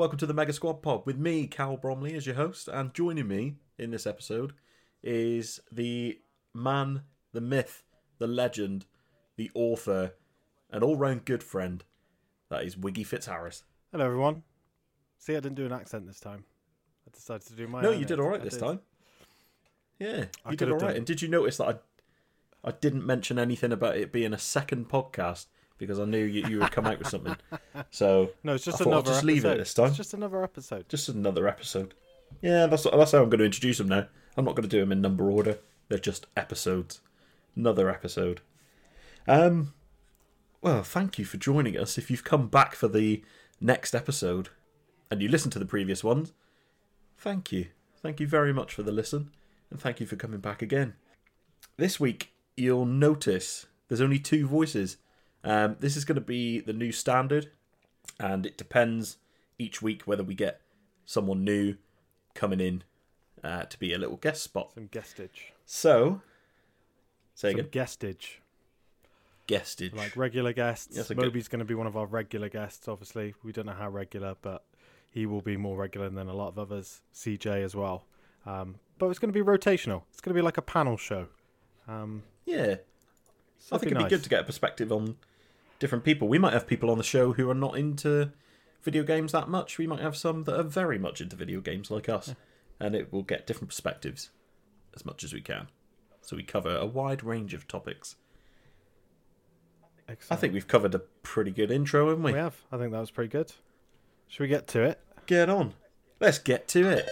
welcome to the Mega Squad Pod with me, Cal Bromley, as your host. And joining me in this episode is the man, the myth, the legend, the author, an all round good friend. That is Wiggy Fitzharris. Hello, everyone. See, I didn't do an accent this time. I decided to do my. No, you did all right I this did. time. Yeah, I you did all right. done- And did you notice that I, I didn't mention anything about it being a second podcast because I knew you, you would come out with something. So No, it's just I thought another just episode. leave it this time. It's just another episode. just another episode. Yeah, that's that's how I'm going to introduce them now. I'm not going to do them in number order. They're just episodes. Another episode. Um. Well, thank you for joining us. If you've come back for the next episode and you listened to the previous ones, thank you. Thank you very much for the listen, and thank you for coming back again. This week, you'll notice there's only two voices. Um, this is going to be the new standard, and it depends each week whether we get someone new coming in uh, to be a little guest spot. Some guestage. So, say Some again, guestage. guestage. Like regular guests. Yes, I get- Moby's going to be one of our regular guests, obviously. We don't know how regular, but he will be more regular than a lot of others. CJ as well. Um, but it's going to be rotational. It's going to be like a panel show. Um, yeah, I think it'd be nice. good to get a perspective on different people. We might have people on the show who are not into video games that much. We might have some that are very much into video games like us, and it will get different perspectives as much as we can. So we cover a wide range of topics. I think we've covered a pretty good intro, haven't we? we have. I think that was pretty good. Should we get to it? Get on. Let's get to it.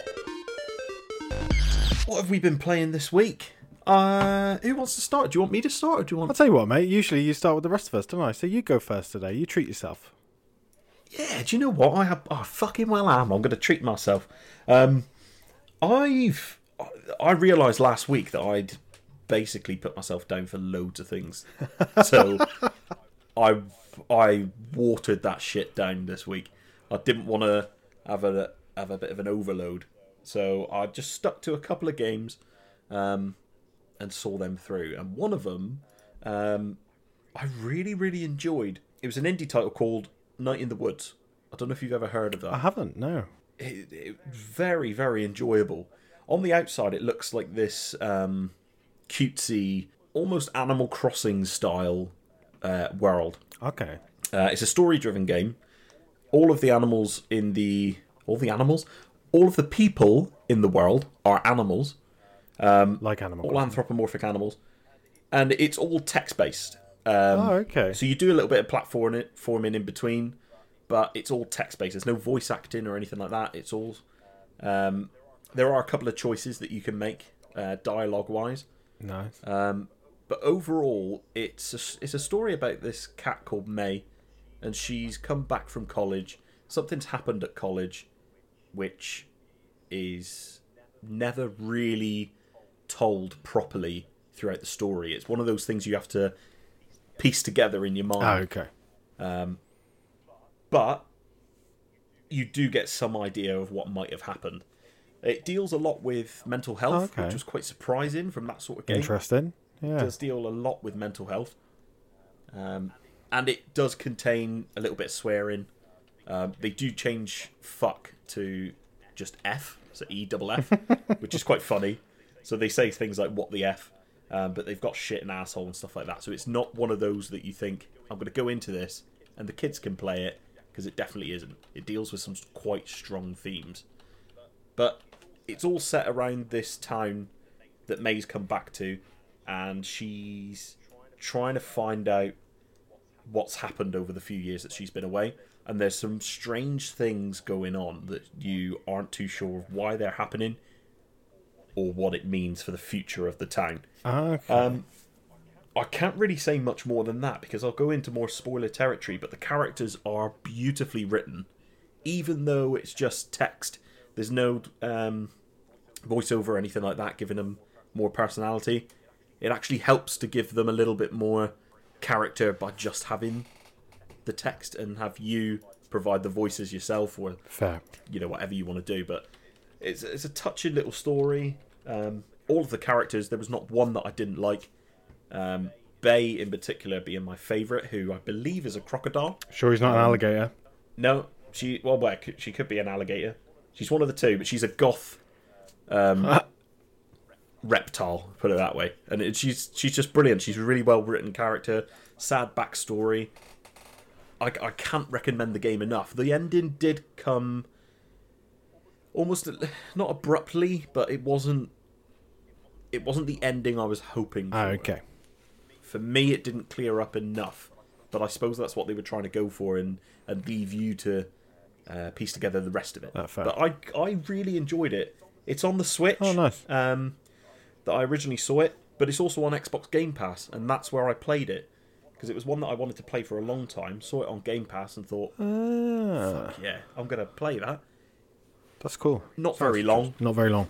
What have we been playing this week? Uh, who wants to start? Do you want me to start, or do you want? I'll tell you what, mate. Usually you start with the rest of us, don't I? So you go first today. You treat yourself. Yeah. Do you know what? I have. I fucking well am. I'm going to treat myself. Um, I've. I realised last week that I'd basically put myself down for loads of things. So I I watered that shit down this week. I didn't want to have a have a bit of an overload, so I just stuck to a couple of games, um, and saw them through. And one of them, um, I really really enjoyed. It was an indie title called Night in the Woods. I don't know if you've ever heard of that I haven't. No. it, it very very enjoyable on the outside it looks like this um cutesy almost animal crossing style uh, world Okay. uh, it's a story driven game all of the animals in the all the animals all of the people in the world are animals Like animal. all Crossing. anthropomorphic animals and it's all text based um, oh, okay. so you do a little bit of platforming forming in between, but it's all text based. There's no voice acting or anything like that. It's all. Um, there are a couple of choices that you can make uh, dialogue wise, Nice. um, but overall, it's a, it's a story about this cat called Mae, and she's come back from college. Something's happened at college, which is never really told properly throughout the story. It's one of those things you have to piece together in your mind oh, okay. but you do get some idea of what might have happened. It deals a lot with mental health, Okay. which was quite surprising from that sort of game. Interesting. Yeah. It does deal a lot with mental health, um, and it does contain a little bit of swearing. Um, they do change "fuck" to just "f," so E double F, which is quite funny. So they say things like "what the f," um, but they've got shit and asshole and stuff like that. So it's not one of those that you think I'm going to go into this and the kids can play it because it definitely isn't. It deals with some quite strong themes, but it's all set around this town that Mae's come back to, and she's trying to find out what's happened over the few years that she's been away. And there's some strange things going on that you aren't too sure of why they're happening or what it means for the future of the town. Okay. Um, I can't really say much more than that because I'll go into more spoiler territory, but the characters are beautifully written. Even though it's just text, there's no um, voiceover or anything like that giving them more personality. It actually helps to give them a little bit more character by just having the text and have you provide the voices yourself or Fair. you know whatever you want to do but it's it's a touching little story um, all of the characters there was not one that I didn't like um, Bay in particular being my favorite who I believe is a crocodile Sure, he's not Um, an alligator. no she well, well, she could be an alligator. She's one of the two, but she's a goth um, reptile. Put it that way. And it, she's she's just brilliant. She's a really well written character. Sad backstory. I, I can't recommend the game enough. The ending did come almost not abruptly, but it wasn't. It wasn't the ending I was hoping. For. Ah, okay. For me, it didn't clear up enough, but I suppose that's what they were trying to go for, and and leave you to uh, piece together the rest of it. Fair. but I I really enjoyed it. It's on the Switch. Oh, nice. Um, that I originally saw it, but it's also on Xbox Game Pass, and that's where I played it because it was one that I wanted to play for a long time. Saw it on Game Pass and thought, Ah, yeah, I'm gonna play that. that's cool. Not very long. Not very long.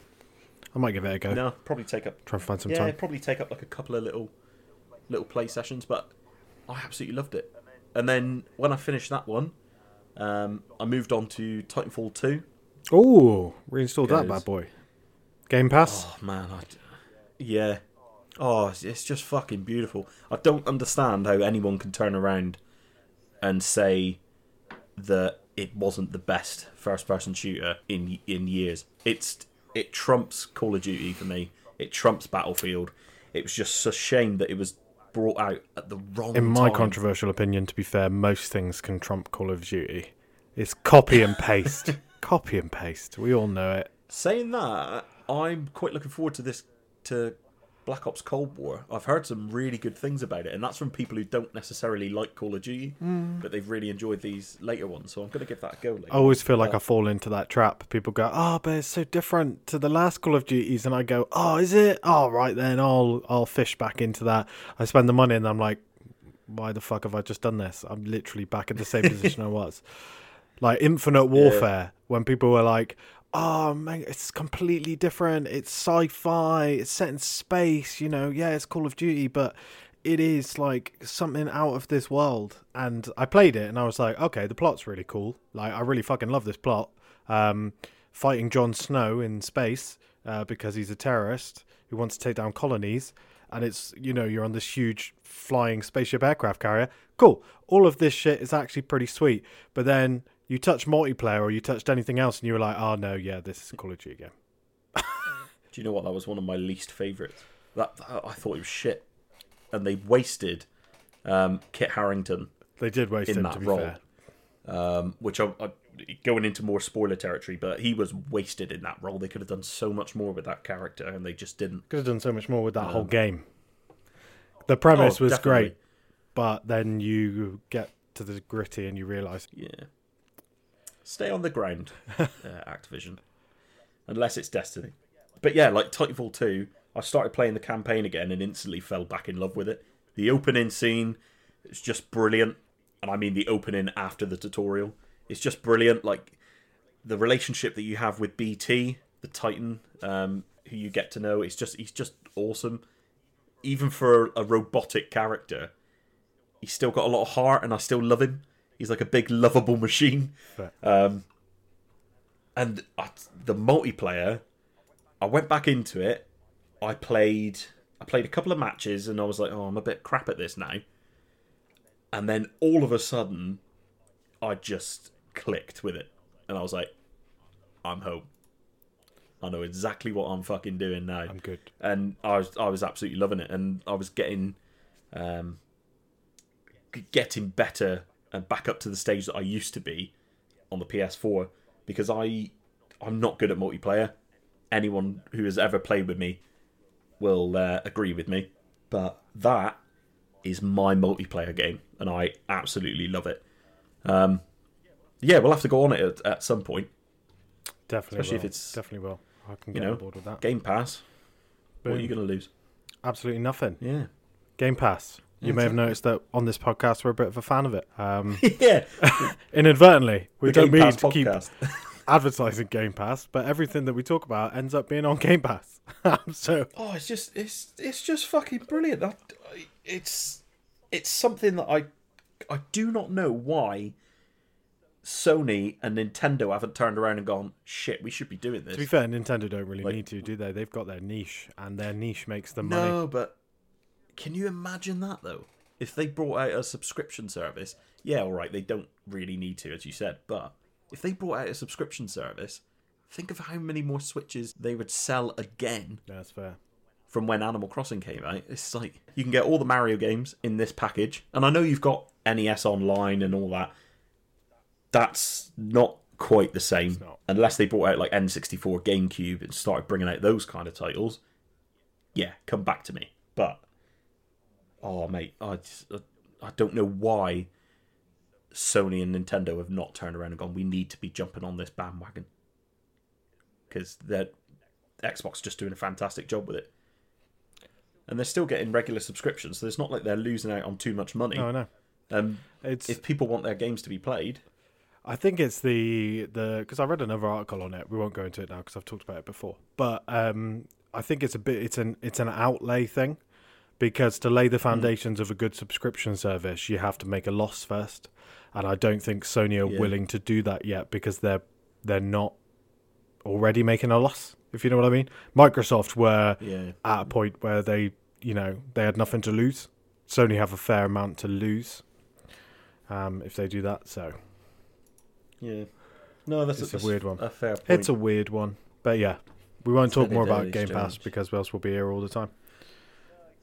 I might give it a go. No, probably take up. Try and find some Yeah, time. probably take up like a couple of little little play sessions, but I absolutely loved it. And then when I finished that one, um, I moved on to Titanfall 2. Oh, reinstalled that bad boy. Game Pass. Oh man, I, yeah. Oh, it's, just fucking beautiful. I don't understand how anyone can turn around and say that it wasn't the best first-person shooter in in years. It's it trumps Call of Duty for me. It trumps Battlefield. It was just a shame that it was brought out at the wrong In my time. controversial opinion, to be fair, most things can trump Call of Duty. It's copy and paste. copy and paste. We all know it. Saying that, I'm quite looking forward to this to Black Ops Cold War. I've heard some really good things about it, and that's from people who don't necessarily like Call of Duty, mm. but they've really enjoyed these later ones. So I'm going to give that a go. Later. I always feel like I fall into that trap. People go, "Oh, but it's so different to the last Call of Duties," and I go, "Oh, is it? Oh, right then, I'll I'll fish back into that." I spend the money, and I'm like, "Why the fuck have I just done this? I'm literally back in the same position I was." Like Infinite Warfare, when people were like, "Oh man, it's completely different. It's sci-fi. It's set in space. You know, yeah, it's Call of Duty, but." It is like something out of this world, and I played it, and I was like, "Okay, the plot's really cool. Like, I really fucking love this plot." Um, fighting Jon Snow in space uh, because he's a terrorist who wants to take down colonies, and it's you know you're on this huge flying spaceship aircraft carrier. Cool. All of this shit is actually pretty sweet, but then you touched multiplayer or you touched anything else, and you were like, "Oh no, yeah, this is a Call of Duty game." Do you know what? That was one of my least favourites. That, that- I thought it was shit, and they wasted um, Kit Harington, They did waste In him that to be role. fair. um, which I, I going into more spoiler territory, but he was wasted in that role. They could have done so much more with that character, and they just didn't. Could have done so much more with that whole game. The premise Oh, was definitely. great, but then you get to the gritty and you realise Yeah. Stay on the ground, uh, Activision. Unless it's Destiny. But yeah, like Titanfall 2, I started playing the campaign again and instantly fell back in love with it. The opening scene is just brilliant. And I mean the opening after the tutorial. It's just brilliant. Like the relationship that you have with BT, the Titan, um, who you get to know, it's just he's just awesome. Even for a robotic character, he's still got a lot of heart and I still love him. He's like a big lovable machine. Um, and I, the multiplayer, I went back into it. I played, I played a couple of matches, and I was like, "Oh, I'm a bit crap at this now." And then all of a sudden, I just clicked with it, and I was like, "I'm home. I know exactly what I'm fucking doing now." I'm good. and I was I was absolutely loving it, and I was getting um, getting better and back up to the stage that I used to be on the PS4 because I I'm not good at multiplayer. Anyone who has ever played with me will uh, agree with me, but that is my multiplayer game, and I absolutely love it. Um, yeah, we'll have to go on it at, at some point. Definitely, Especially will. if it's, definitely will. I can you get know, on board with that. Game Pass. What are you going to lose? Absolutely nothing. Yeah. Game Pass. You may have noticed that on this podcast we're a bit of a fan of it. Um, yeah. inadvertently, we The don't mean to keep advertising Game Pass, but everything that we talk about ends up being on Game Pass. so Oh, it's just it's it's just fucking brilliant. I, it's it's something that I I do not know why Sony and Nintendo haven't turned around and gone shit. We should be doing this. to be fair, Nintendo don't really Like- need to, do they? They've got their niche, and their niche makes them money. no, but can you imagine that though? If they brought out a subscription service, yeah, all right, they don't really need to, as you said, but if they brought out a subscription service, think of how many more Switches they would sell again Yeah, that's fair. from when Animal Crossing came out. It's like you can get all the Mario games in this package, and I know you've got NES Online and all that. That's not quite the same unless they brought out like N64, GameCube, and started bringing out those kind of titles. Yeah, come back to me. But oh, mate, I just, I don't know why Sony and Nintendo have not turned around and gone. We need to be jumping on this bandwagon because that Xbox just doing a fantastic job with it and they're still getting regular subscriptions, so it's not like they're losing out on too much money. No, I know. Um, It's. if people want their games to be played, I think it's the the because I read another article on it. We won't go into it now because I've talked about it before. But um, I think it's a bit. It's an it's an outlay thing because to lay the foundations of a good subscription service, you have to make a loss first, and I don't think Sony are Yeah. willing to do that yet because they're they're not already making a loss. If you know what I mean. Microsoft were yeah, at a point where they you know they had nothing to lose. Sony have a fair amount to lose um, if they do that. So yeah. No, that's, It's a that's weird one. A fair point. It's a weird one, but yeah, we won't talk more about days, Game Pass because else we'll be here all the time.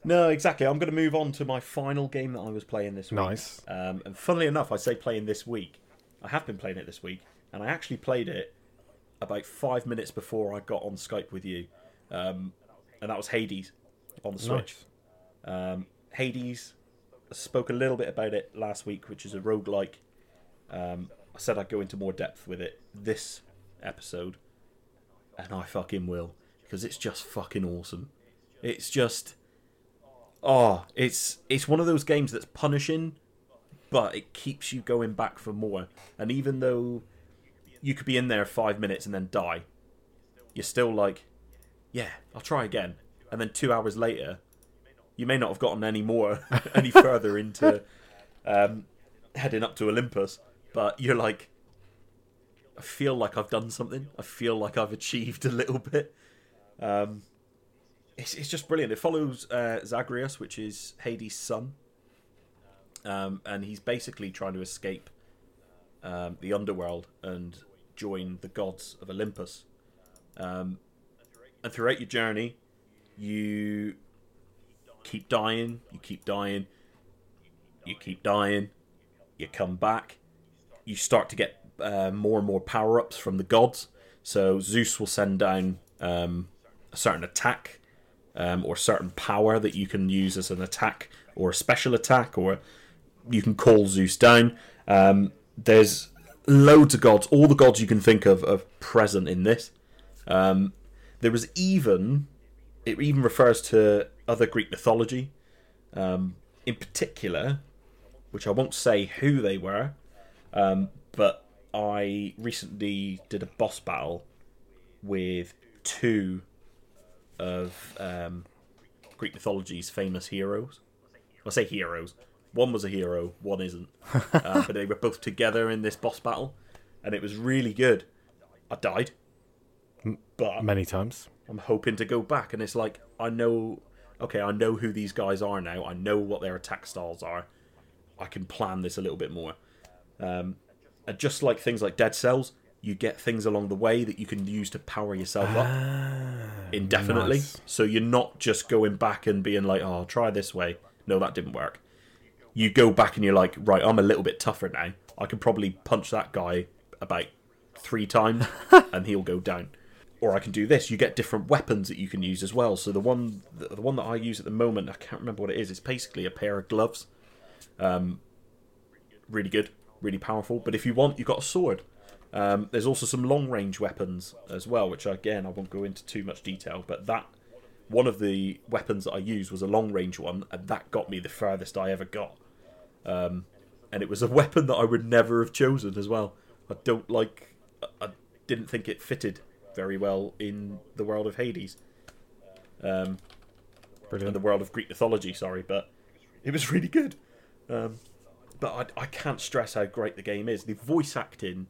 No, exactly. I'm going to move on to my final game that I was playing this week. Nice. Um, and funnily enough, I say playing this week. I have been playing it this week, and I actually played it about five minutes before I got on Skype with you, um, and that was Hades on the Switch. Nice. Um, Hades, I spoke a little bit about it last week, which is a roguelike. Um, I said I'd go into more depth with it this episode, and I fucking will because it's just fucking awesome. It's just, oh, it's it's one of those games that's punishing, but it keeps you going back for more. And even though you could be in there five minutes and then die, you're still like, yeah, I'll try again. And then two hours later, you may not have gotten any more, any further into um, heading up to Olympus, but you're like, I feel like I've done something. I feel like I've achieved a little bit. Um, it's, it's just brilliant. It follows uh, Zagreus, which is Hades' son, um, and he's basically trying to escape um, the underworld and join the gods of Olympus. Um, and throughout your journey, you keep dying, you keep dying, you keep dying, you come back, you start to get uh, more and more power ups from the gods. So Zeus will send down um, a certain attack um, or certain power that you can use as an attack or a special attack, or you can call Zeus down. Um, there's loads of gods, all the gods you can think of are present in this. Um, there was even it even refers to other Greek mythology, um, in particular, which I won't say who they were, um, but I recently did a boss battle with two of um, Greek mythology's famous heroes. I say heroes. One was a hero, one isn't. uh, but they were both together in this boss battle, and it was really good. I died, but Many times. I'm hoping to go back, and it's like I know, okay, I know who these guys are now. I know what their attack styles are. I can plan this a little bit more. Um, and just like things like Dead Cells, you get things along the way that you can use to power yourself up indefinitely. nice. So you're not just going back and being like, "Oh, I'll try this way." No, that didn't work. You go back and you're like, "Right, I'm a little bit tougher now. I can probably punch that guy about three times, and he'll go down." Or I can do this. You get different weapons that you can use as well. So the one, the one that I use at the moment, I can't remember what it is. It's basically a pair of gloves. Um, really good, really powerful. But if you want, you've got a sword. Um, there's also some long range weapons as well, which again I won't go into too much detail. But that one of the weapons that I used was a long range one, and that got me the furthest I ever got. Um, and it was a weapon that I would never have chosen as well. I don't like. I- I didn't think it fitted very well in the world of Hades. Um, in Brilliant. the world of Greek mythology, sorry, but it was really good. Um, but I, I can't stress how great the game is. The voice acting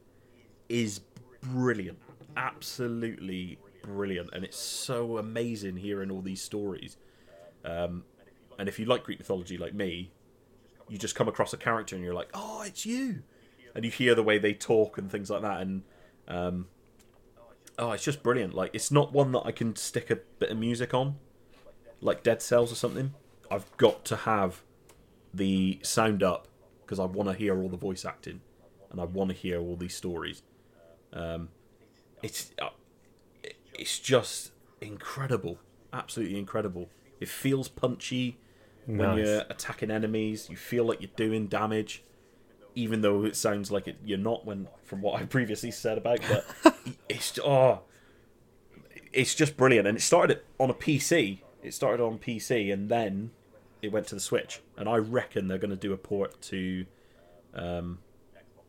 is brilliant, absolutely brilliant, and it's so amazing hearing all these stories. Um, and if you like Greek mythology like me, you just come across a character and you're like, "Oh, it's you," and you hear the way they talk and things like that, and um, oh, it's just brilliant. Like it's not one that I can stick a bit of music on, like Dead Cells or something. I've got to have the sound up because I want to hear all the voice acting, and I want to hear all these stories. Um, it's uh, it's just incredible, absolutely incredible. It feels punchy when you're attacking enemies. You feel like you're doing damage, even though it sounds like it, you're not. When from what I previously said about, but it's oh, it's just brilliant. And it started on a PC. It started on PC, and then it went to the Switch. And I reckon they're going to do a port to um,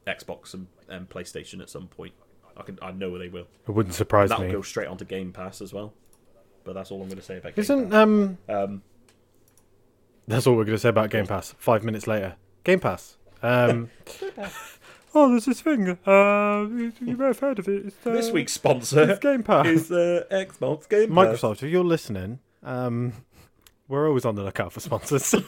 Xbox and, and PlayStation at some point. I can, I know where they will. It wouldn't surprise me. That'll go straight onto Game Pass as well. But that's all I'm going to say about Game Isn't Pass. um? Um, That's all we're going to say about Game Pass. Five minutes later, Game Pass. Um, oh, there's this thing. Uh, you, you may have heard of it. Uh, this week's sponsor it's Game Pass. is uh, Xbox Game Pass. Microsoft. If you're listening, um, we're always on the lookout for sponsors.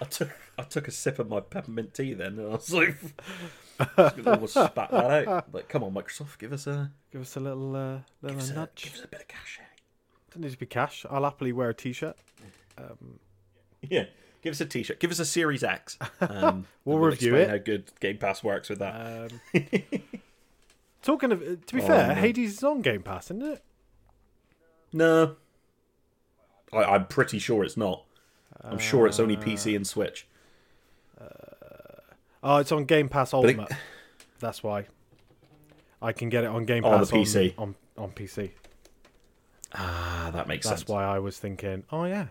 I took I took a sip of my peppermint tea then, and I was like, almost spat that out. Like, come on, Microsoft, give us a give us a little, uh, little give a, nudge. give us a bit of cash. Doesn't need to be cash. I'll happily wear a t-shirt. Yeah, give us a T-shirt. Give us a Series X. Um, We'll and review it. How good Game Pass works with that. Um, talking of, uh, to be Oh, fair, man. Hades is on Game Pass, isn't it? no, I, I'm pretty sure it's not. I'm sure it's only Uh, PC and Switch. Oh, it's on Game Pass it- Ultimate. That's why. I can get it on Game On Pass the PC. On, on, on PC. Ah, that makes That's sense. That's why I was thinking, oh yeah,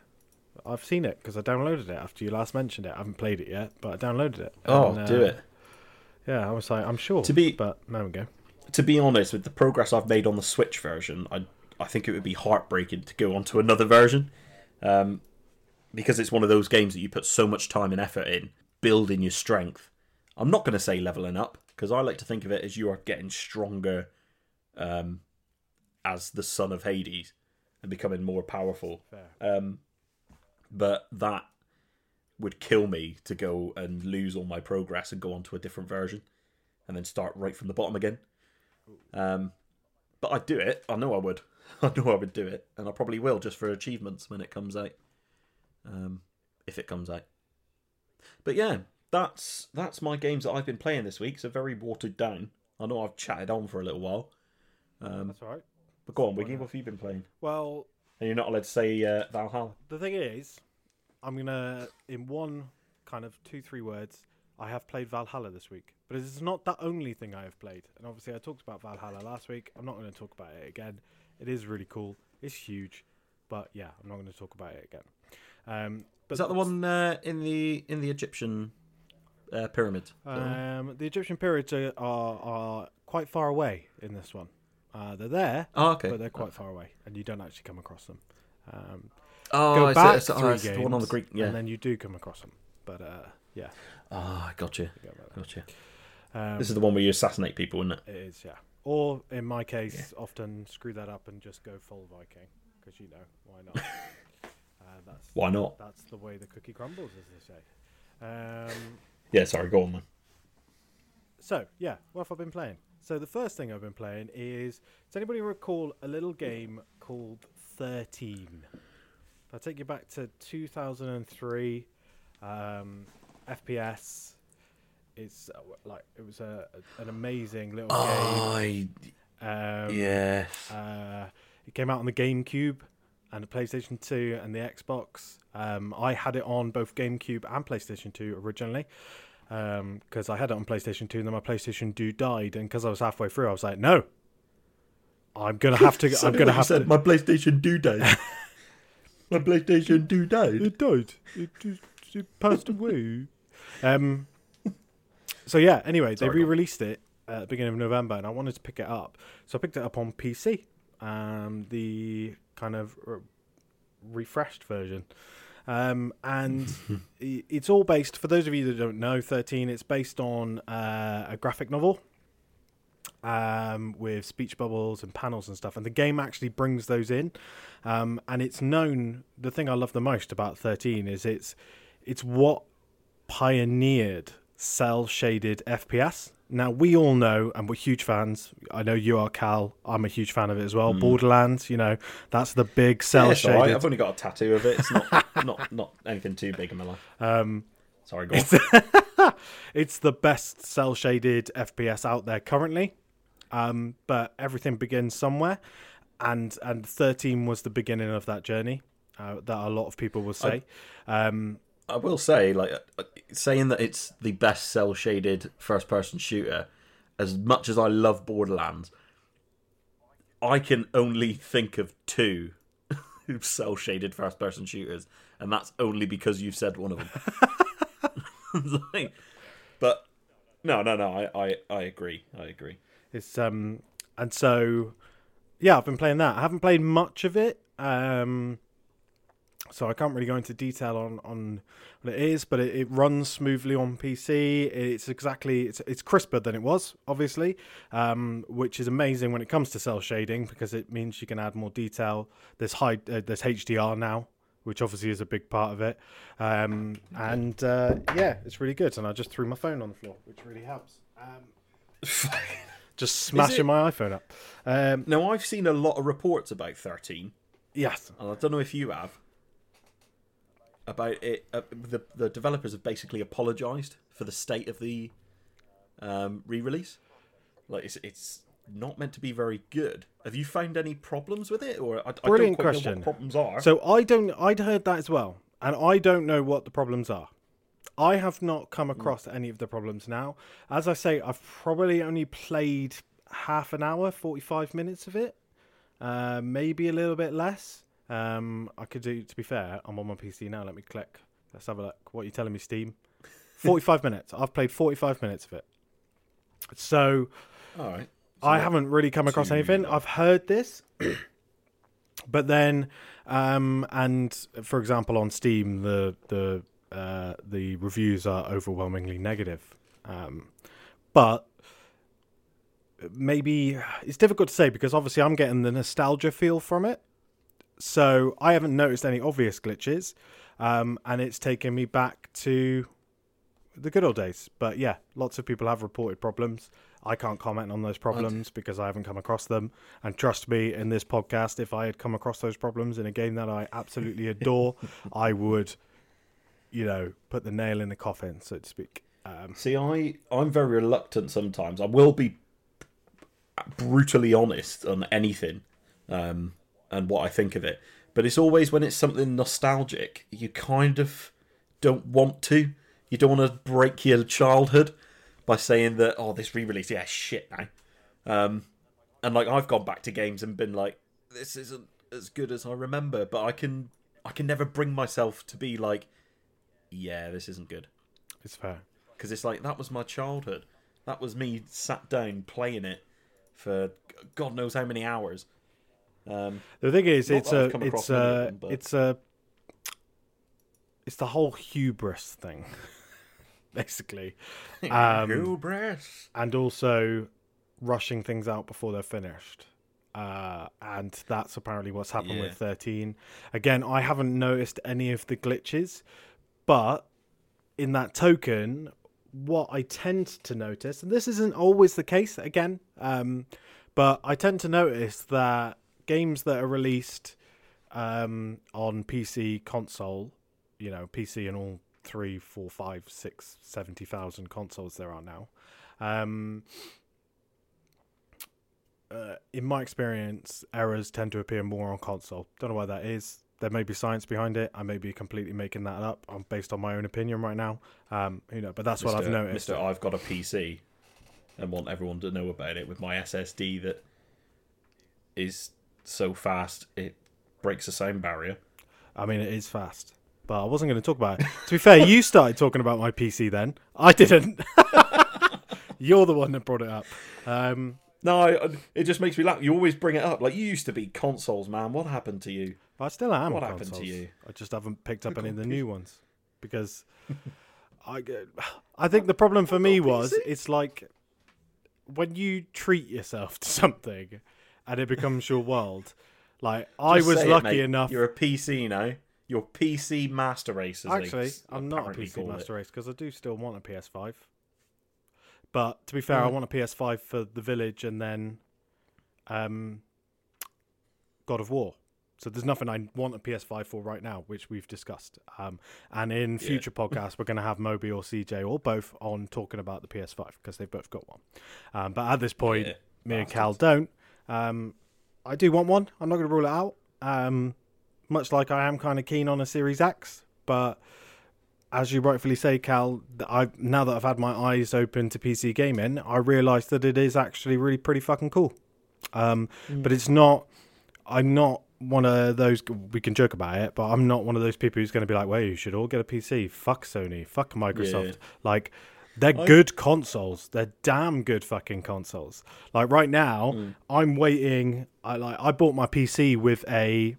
I've seen it because I downloaded it after you last mentioned it. I haven't played it yet, but I downloaded it. Oh, And, do uh, it. Yeah, I was like, I'm sure. To be- but there we go. to be honest, with the progress I've made on the Switch version, I I think it would be heartbreaking to go on to another version, um, because it's one of those games that you put so much time and effort in building your strength. I'm not going to say leveling up because I like to think of it as you are getting stronger, um, as the son of Hades and becoming more powerful. Um, but that would kill me to go and lose all my progress and go on to a different version and then start right from the bottom again. Um, but I'd do it. I know I would. I know I would do it, and I probably will just for achievements when it comes out. Um, if it comes out. But yeah, that's that's my games that I've been playing this week. So very watered down. I know I've chatted on for a little while. Um, That's all right. but go on, Wiggy. What have you been playing? Well, And you're not allowed to say uh, Valhalla. the thing is, I'm gonna in one kind of two three words. I have played Valhalla this week, but it's not the only thing I have played. And obviously, I talked about Valhalla last week. I'm not going to talk about it again. It is really cool. It's huge, but yeah, I'm not going to talk about it again. Um, but Is that the one uh, in the in the Egyptian uh, pyramid? The? Um, the Egyptian pyramids are, are are quite far away in this one. Uh, they're there, oh, okay. but they're quite far away, and you don't actually come across them. Um, oh, go it's, back it's, oh, three it's games, the one on the Greek. Yeah. and then you do come across them. But uh, yeah, Ah, gotcha, about gotcha. that. Um, This is the one where you assassinate people, isn't it? it is yeah. Or in my case, often screw that up and just go full Viking because you know why not. uh, that's Why not? that's the way the cookie crumbles, as they say. Um, Yeah, sorry, go on then. So, yeah, what have I been playing? So, the first thing I've been playing is does anybody recall a little game called 13? If I take you back to 2003, um, FPS. It's uh, like it was a, an amazing little I game. Um, yes. uh, it came out on the GameCube and the PlayStation 2 and the Xbox. Um, I had it on both GameCube and PlayStation 2 originally because I had it on PlayStation 2 and then my PlayStation 2 died. And because I was halfway through, I was like, no, I'm gonna have to. I'm gonna have to. My PlayStation 2 died. my PlayStation 2 died. It died. It, it, it passed away. Um. So yeah. Anyway, Sorry, they re-released it at the beginning of November, and I wanted to pick it up, so I picked it up on PC, um, the kind of re- refreshed version. Um, and it's all based. For those of you that don't know, thirteen. It's based on uh, a graphic novel um, with speech bubbles and panels and stuff. And the game actually brings those in. Um, and it's known. The thing I love the most about 13 is it's it's what pioneered cel shaded FPS. Now we all know, and we're huge fans. I know you are, Cal. I'm a huge fan of it as well. Borderlands, you know, that's the big cel. Yeah, it's all right. shaded. I've only got a tattoo of it. It's not not not anything too big in my life. Um, Sorry, go on. it's the best cel shaded FPS out there currently. Um, but everything begins somewhere, and and 13 was the beginning of that journey. Uh, that a lot of people will say. um, I will say, like, uh, saying that it's the best cel shaded first person shooter, as much as I love Borderlands, I can only think of two cel shaded first person shooters, and that's only because you've said one of them. Like- but no, no, no, I, I, I agree. I agree. It's um and so yeah, I've been playing that. I haven't played much of it. Um so I can't really go into detail on, on what it is, but it, it runs smoothly on PC. It's exactly it's it's crisper than it was, obviously, um, which is amazing when it comes to cel shading because it means you can add more detail. There's high uh, there's HDR now, which obviously is a big part of it. Um, and uh, yeah, it's really good. And I just threw my phone on the floor, which really helps. Um, just smashing my iPhone up. Um, Now, I've seen a lot of reports about 13, yes, and I don't know if you have, about it. Uh, the, the developers have basically apologized for the state of the um, re release. Like, it's, it's not meant to be very good. Have you found any problems with it? Or I, I Brilliant don't quite know question. what problems are. So I don't. I'd heard that as well, and I don't know what the problems are. I have not come across any of the problems now. As I say, I've probably only played half an hour, forty-five minutes of it, uh, maybe a little bit less. Um, I could do. To be fair, I'm on my PC now. Let me click. Let's have a look. What are you telling me, Steam? Forty-five minutes. I've played forty-five minutes of it. So All right. I haven't really come across anything. I've heard this, but then, um, and for example, on Steam, the the uh, the reviews are overwhelmingly negative. Um, but maybe it's difficult to say because obviously I'm getting the nostalgia feel from it. So I haven't noticed any obvious glitches, um, and it's taken me back to the good old days. But yeah, lots of people have reported problems. I can't comment on those problems because I haven't come across them. And trust me, in this podcast, if I had come across those problems in a game that I absolutely adore, I would, you know, put the nail in the coffin, so to speak. Um, See, I I'm very reluctant sometimes. I will be brutally honest on anything, um, and what I think of it. But it's always when it's something nostalgic, you kind of don't want to. You don't want to break your childhood by saying that, oh, this re-release, yeah, shit now. Um, and like I've gone back to games and been like, this isn't as good as I remember. But I can I can never bring myself to be like, yeah, this isn't good it's fair. because it's like that was my childhood. That was me sat down playing it for God knows how many hours. Um, The thing is, it's a, it's across many of a, them, it's a, it's the whole hubris thing, basically, um, hubris. and also rushing things out before they're finished. Uh, and that's apparently what's happened Yeah. with 13. Again, I haven't noticed any of the glitches, but in that token, what I tend to notice, and this isn't always the case again, um, but I tend to notice that games that are released um, on PC console, you know, PC and all three, four, five, six, seventy thousand consoles there are now. Um, uh, in my experience, errors tend to appear more on console. Don't know why that is. There may be science behind it. I may be completely making that up. I'm based on my own opinion right now. Um, you know, but that's what I've noticed. Mr. I've got a PC and want everyone to know about it with my SSD that is so fast it breaks the sound barrier. I mean, it is fast, but I wasn't going to talk about it. to be fair, you started talking about my PC then. I didn't. You're the one that brought it up. Um, No, I, it just makes me laugh. You always bring it up. Like you used to be consoles, man. What happened to you? I still am. What happened to you? I just haven't picked up any of the new ones because I. I think the problem for me was it's like when you treat yourself to something and it becomes your world. Like I was it, lucky mate. enough. You're a PC now. You're PC Master Race. Actually, I'm not a PC Master Race because I do still want a PS5. But to be fair, I Mm. want a PS5 for The Village and then um, God of War. So there's nothing I want a PS5 for right now, which we've discussed. Um, and in Yeah. future podcasts, we're going to have Moby or CJ or both on talking about the PS5 because they've both got one. Um, but at this point, Yeah, me and Cal don't. Um, I do want one. I'm not going to rule it out. Um, much like I am kind of keen on a Series X, but as you rightfully say, Cal, I now that I've had my eyes open to PC gaming, I realise that it is actually really pretty fucking cool. Um, But it's not. I'm not one of those. We can joke about it, but I'm not one of those people who's going to be like, "Well, you should all get a PC." Fuck Sony. Fuck Microsoft. Yeah. Like, they're I- good consoles. They're damn good fucking consoles. Like right now, Mm. I'm waiting. I like. I bought my PC with a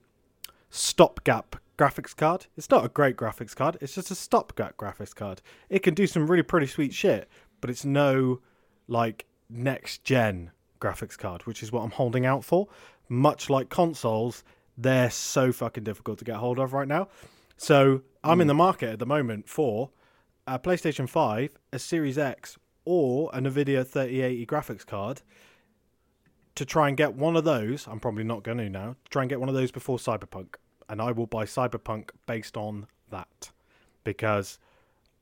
stopgap graphics card. It's not a great graphics card. It's just a stopgap graphics card. It can do some really pretty sweet shit, but it's no like next gen graphics card, which is what I'm holding out for. Much like consoles, they're so fucking difficult to get hold of right now. So I'm in the market at the moment for a PlayStation 5, a Series X, or a NVIDIA 3080 graphics card to try and get one of those. I'm probably not going to now. Try and get one of those before Cyberpunk, and I will buy Cyberpunk based on that because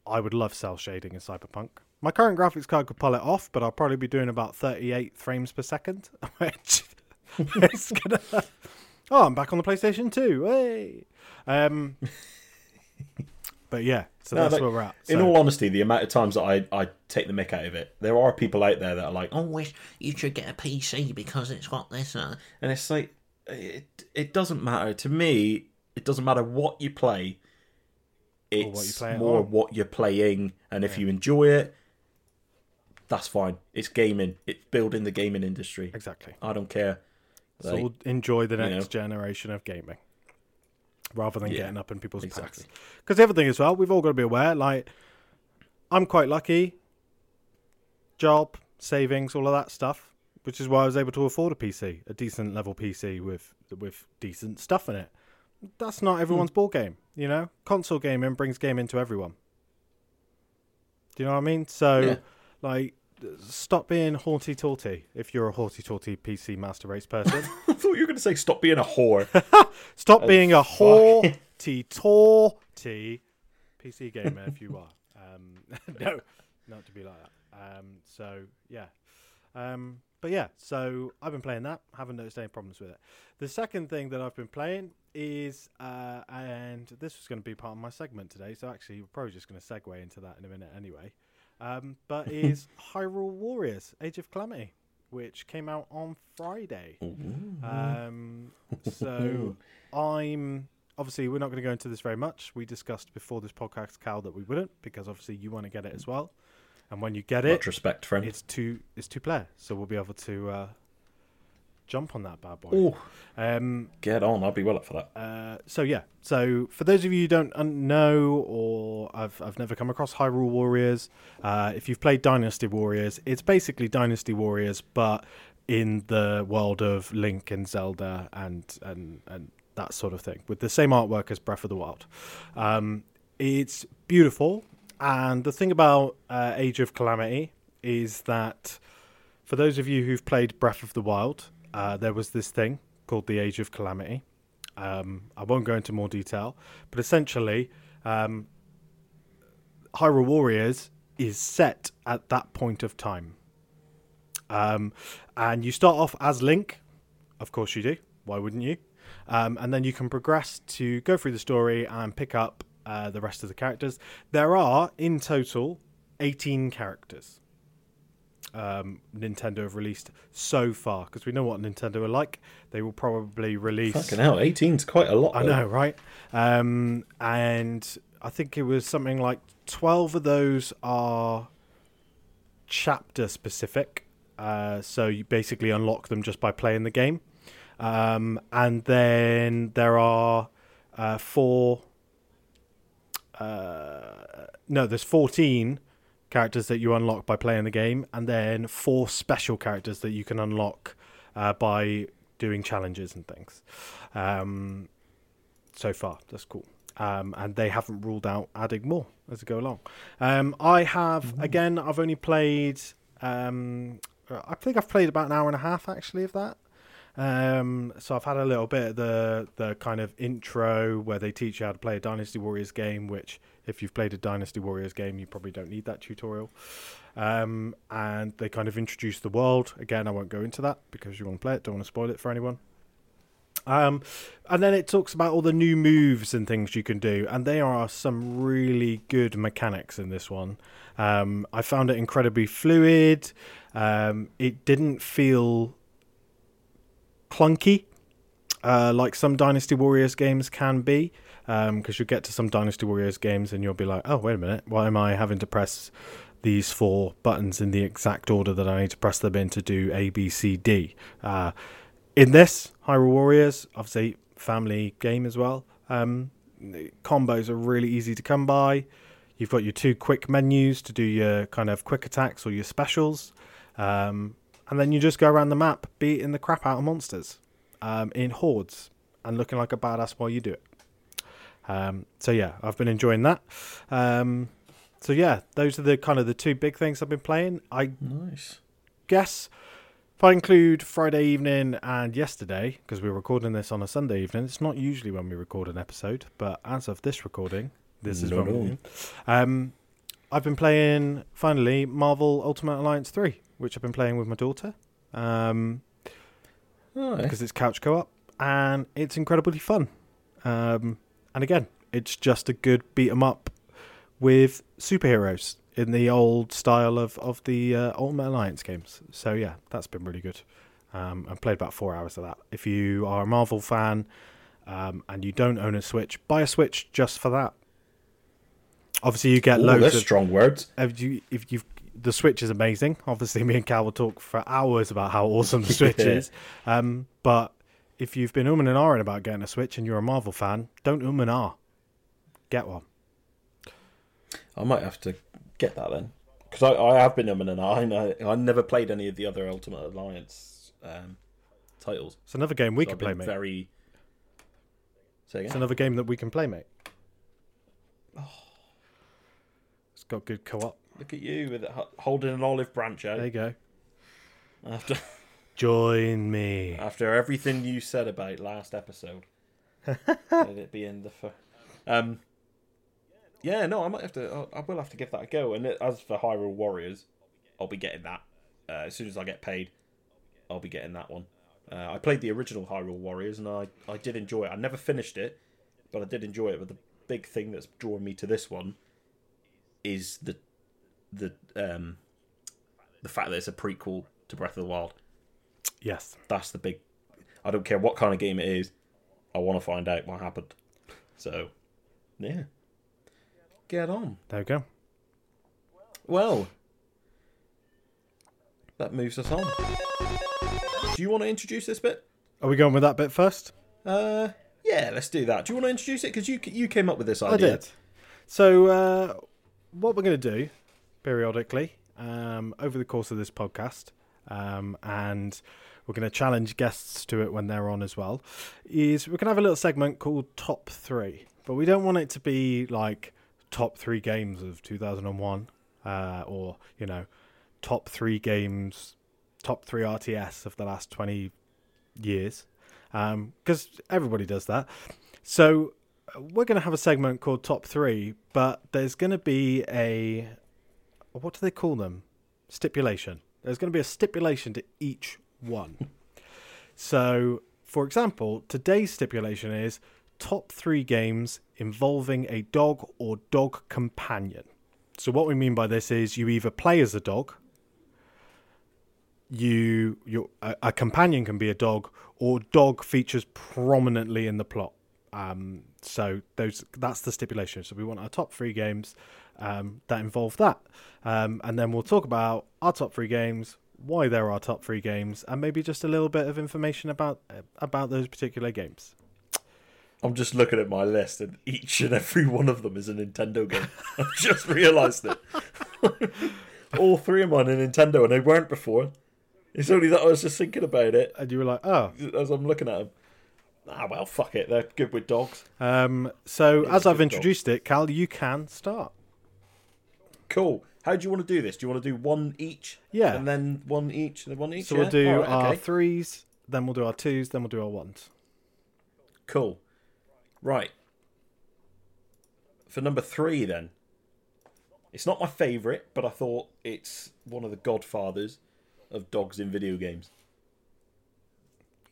I would love cel shading in Cyberpunk. My current graphics card could pull it off, but I'll probably be doing about 38 frames per second, which is gonna. Oh, I'm back on the PlayStation 2. Hey. Um, but yeah, so No, that's like, where we're at. In all honesty, the amount of times that I, I take the mick out of it, there are people out there that are like, oh, wish you should get a PC because it's got this. Uh, and it's like, it, it doesn't matter. To me, it doesn't matter what you play. It's what you more what you're playing, and if you enjoy it, that's fine. It's gaming. It's building the gaming industry. exactly. I don't care. So we'll enjoy the you next know. generation of gaming rather than Yeah, getting up in people's exactly. pants. Because the other thing as well, we've all got to be aware. Like, I'm quite lucky. Job, savings, all of that stuff, which is why I was able to afford a PC, a decent level PC with with decent stuff in it. That's not hmm. everyone's ball game, you know. Console gaming brings gaming to everyone. Do you know what I mean? So, Yeah. like, stop being haughty taughty if you're a haughty taughty PC master race person. I thought you were going to say stop being a whore. Stop Oh, being a haughty taughty PC gamer if you are. Um, no, not to be like that. Um, so yeah, um, but yeah. So I've been playing that. Haven't noticed any problems with it. The second thing that I've been playing is, uh, and this was going to be part of my segment today. So actually, we're probably just going to segue into that in a minute anyway. Um, but is Hyrule Warriors: Age of Calamity, which came out on Friday. Um, so I'm obviously we're not going to go into this very much. We discussed before this podcast, Cal, that we wouldn't because obviously you want to get it as well, and when you get it, Much respect, friend. it's two it's two player, so we'll be able to uh, jump on that bad boy. Oh, Um, get on. I'll be well up for that. uh, so yeah, so for those of you who don't know or I've I've never come across Hyrule Warriors, uh, if you've played Dynasty Warriors, it's basically Dynasty Warriors, but in the world of Link and Zelda and and and that sort of thing, with the same artwork as Breath of the Wild. Um, it's beautiful, and the thing about uh, Age of Calamity is that for those of you who've played Breath of the Wild, uh, there was this thing called the Age of Calamity. Um, I won't go into more detail, but essentially, um, Hyrule Warriors is set at that point of time. Um, and you start off as Link, of course you do. Why wouldn't you? Um, and then you can progress to go through the story and pick up uh, the rest of the characters. There are in total 18 characters um, Nintendo have released so far because we know what Nintendo are like. They will probably release. Fucking hell, 18's quite a lot. I though. know, right? Um, and I think it was something like 12 of those are chapter specific. Uh, so you basically unlock them just by playing the game. Um, and then there are uh, four. Uh, no, there's 14 characters that you unlock by playing the game, and then four special characters that you can unlock uh, by doing challenges and things. Um, so far, that's cool. um, and they haven't ruled out adding more as we go along. Um, I have again. I've only played. Um, I think I've played about an hour and a half actually of that. Um, so I've had a little bit of the the kind of intro where they teach you how to play a Dynasty Warriors game. Which, if you've played a Dynasty Warriors game, you probably don't need that tutorial. Um, and they kind of introduce the world. Again, I won't go into that because you want to play it. Don't want to spoil it for anyone. Um, and then it talks about all the new moves and things you can do, and there are some really good mechanics in this one. Um, I found it incredibly fluid. Um, it didn't feel clunky uh, like some Dynasty Warriors games can be, because you'll get to some Dynasty Warriors games and you'll be like, oh, wait a minute, why am I having to press these four buttons in the exact order that I need to press them in to do A, B, C, D? Uh, in this, Hyrule Warriors, obviously family game as well. Um, combos are really easy to come by. You've got your two quick menus to do your kind of quick attacks or your specials. Um, and then you just go around the map beating the crap out of monsters um, in hordes and looking like a badass while you do it. Um, so yeah, I've been enjoying that. Um, so yeah, those are the kind of the two big things I've been playing. I Nice. guess if I include Friday evening and yesterday, because we're recording this on a Sunday evening, it's not usually when we record an episode, but as of this recording, this is No, when no. um, I've been playing finally Marvel Ultimate Alliance three, which I've been playing with my daughter, um, Nice. because it's couch co-op and it's incredibly fun. Um, and again, it's just a good beat 'em up with superheroes in the old style of of the uh, Ultimate Alliance games. So yeah, that's been really good. Um, I've played about four hours of that. If you are a Marvel fan um, and you don't own a Switch, buy a Switch just for that. Obviously, you get Ooh, loads that's of strong words. if you if you've the Switch is amazing. Obviously, me and Cal will talk for hours about how awesome the Switch is. Um, but if you've been umming and ahhing about getting a Switch and you're a Marvel fan, don't um and ah. Get one. I might have to get that then, because I, I have been umming and ahhing. I I never played any of the other Ultimate Alliance um, titles. It's another game we so can play, mate. Very. It's another game that we can play, mate. Oh. It's got good co-op. Look at you with it, ho- holding an olive branch out There you go. after Join me. after everything you said about last episode. Let it be in the. F- um. Yeah, no, I might have to. I I will have to give that a go. And as for Hyrule Warriors, I'll be getting that uh, as soon as I get paid. I'll be getting that one. Uh, I played the original Hyrule Warriors, and I I did enjoy it. I never finished it, but I did enjoy it. But the big thing that's drawn me to this one is the the um the fact that it's a prequel to Breath of the Wild. Yes. That's the big. I don't care what kind of game it is. I want to find out what happened. So, yeah. Get on. There we go. Well, that moves us on. Do you want to introduce this bit? Are we going with that bit first? Uh, yeah, let's do that. Do you want to introduce it? Because you you came up with this idea. I did. So, uh, what we're going to do periodically um, over the course of this podcast, um, and we're going to challenge guests to it when they're on as well, is we're going to have a little segment called Top Three. But we don't want it to be like top three games of 2001 uh, or, you know, top three games, top three RTS of the last 20 years. Because everybody does that. So we're going to have a segment called Top Three, but there's going to be a what do they call them? Stipulation. There's going to be a stipulation to each one. so, for example, today's stipulation is top three games involving a dog or dog companion. So, what we mean by this is you either play as a dog, you your a, a companion can be a dog, or dog features prominently in the plot. Um, so those that's the stipulation. So we want our top three games um, that involve that, um, and then we'll talk about our top three games, why they're our top three games, and maybe just a little bit of information about about those particular games. I'm just looking at my list, and each and every one of them is a Nintendo game. I've just realised it. All three of mine are Nintendo, and they weren't before. It's only that I was just thinking about it And you were like, oh, as I'm looking at them. Ah, well, fuck it. They're good with dogs. Um, so Yeah, as I've good introduced it, Cal, you can start. Cool. How do you want to do this? Do you want to do one each? Yeah. And then one each, and then one each? So yeah? we'll do Alright, our okay. threes, then we'll do our twos, then we'll do our ones. Cool. Right. For number three, then. It's not my favourite, but I thought it's one of the godfathers of dogs in video games.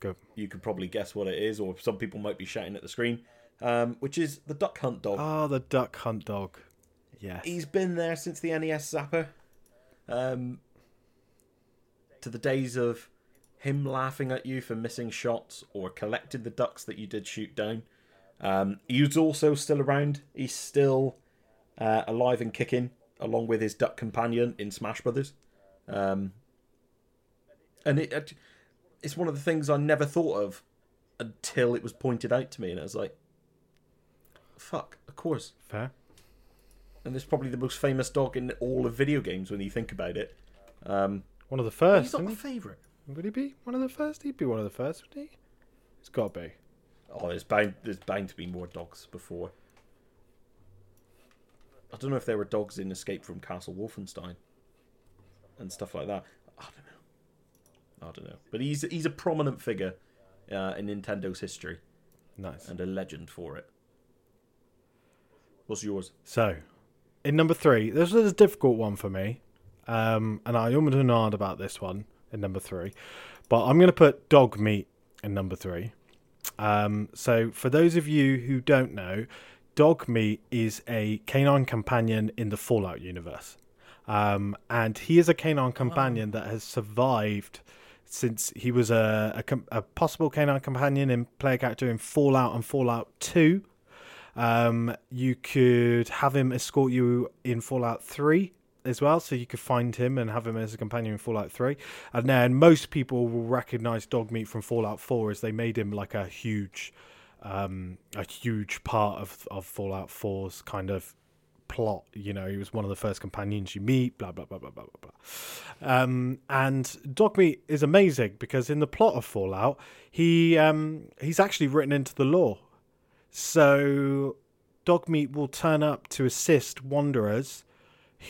Go. You could probably guess what it is, or some people might be shouting at the screen, um, which is the Duck Hunt dog. Ah, the duck hunt dog. Yes. He's been there since the NES Zapper. Um, to the days of him laughing at you for missing shots or collecting the ducks that you did shoot down. Um, he's also still around. He's still uh, alive and kicking, along with his duck companion in Smash Brothers. Um, and it- it's one of the things I never thought of until it was pointed out to me, and I was like, "Fuck, of course." Fair. and it's probably the most famous dog in all of video games when you think about it. Um, One of the first. he's not my favourite. Would he be one of the first? He'd be one of the first, would he? It's got to be. Oh, there's bound there's bound to be more dogs before. I don't know if there were dogs in Escape from Castle Wolfenstein and stuff like that. I don't know. I don't know. But he's he's a prominent figure uh, in Nintendo's history Nice. and a legend for it. What's yours? So, in number three, this was a difficult one for me, um, and I almost annoyed about this one in number three, but I'm going to put dog meat in number three. Um, so, for those of you who don't know, dog meat is a canine companion in the Fallout universe, um, and he is a canine companion that has survived since he was a, a, a possible canine companion in player character in Fallout and Fallout Two. Um, you could have him escort you in Fallout 3 as well, so you could find him and have him as a companion in Fallout 3. And then most people will recognize Dogmeat from Fallout 4 as they made him like a huge, um, a huge part of of Fallout 4's kind of plot. You know, he was one of the first companions you meet. Blah blah blah blah blah blah blah. Um, and Dogmeat is amazing because in the plot of Fallout, he um, he's actually written into the law. So, Dogmeat will turn up to assist wanderers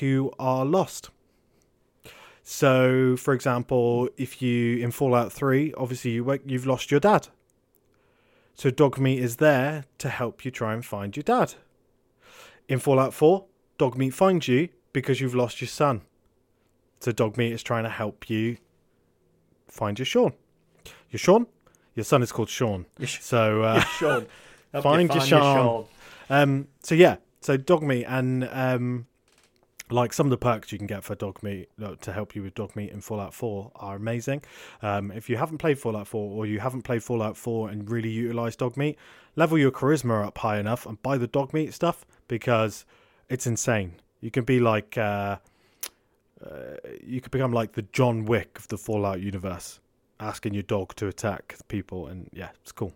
who are lost. So, for example, if you in Fallout 3, obviously you you've lost your dad. So Dogmeat is there to help you try and find your dad. In Fallout 4, Dogmeat finds you because you've lost your son. So Dogmeat is trying to help you find your Shaun. Your Shaun? Your son is called Shaun. Sh- So uh, Shaun. Find you your Shaun. Um, so yeah, so dog meat and um, like some of the perks you can get for dog meat uh, to help you with dog meat in Fallout 4 are amazing. Um, if you haven't played Fallout 4 or you haven't played Fallout 4 and really utilize dog meat, level your charisma up high enough and buy the dog meat stuff because it's insane. You can be like uh, uh, you could become like the John Wick of the Fallout universe, asking your dog to attack people, and yeah, it's cool.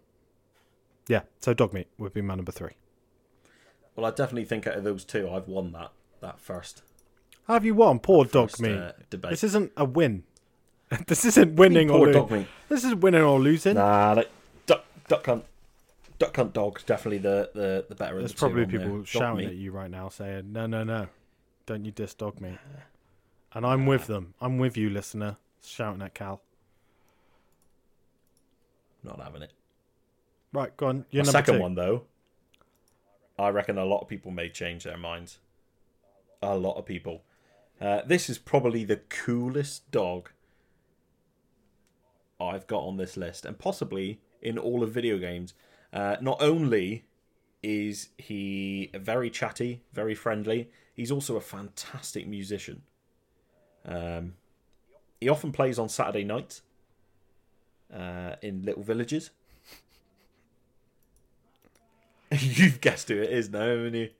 Yeah, so dog meat would be my number three. Well, I definitely think out of those two, I've won that that first. Have you won? Poor dog first, meat. uh, debate. this isn't a win. this isn't winning or losing. This is winning or losing. Nah, like, duck, duck hunt, duck hunt dog's definitely the the, the better. of There's the probably there. people Dog shouting at you right now saying, "No, no, no, don't you diss dog meat." And I'm with them. I'm with you, listener, shouting at Cal. Not having it. Right, go on. Number second two. one though, I reckon a lot of people may change their minds. A lot of people. Uh, this is probably the coolest dog I've got on this list, and possibly in all of video games. Uh, not only is he very chatty, very friendly, he's also a fantastic musician. Um, he often plays on Saturday nights uh, in little villages. You've guessed who it is now, haven't you?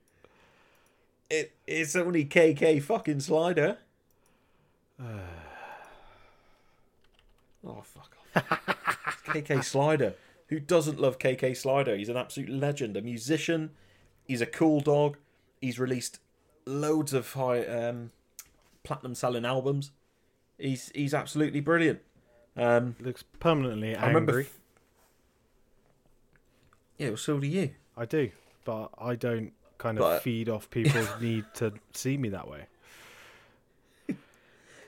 It, it's only KK fucking Slider. oh, fuck off. KK Slider. Who doesn't love KK Slider? He's an absolute legend, a musician. He's a cool dog. He's released loads of high um, platinum selling albums. He's he's absolutely brilliant. Um, Looks permanently I angry. f- Yeah, well, so do you. I do, but I don't kind of But- feed off people's need to see me that way.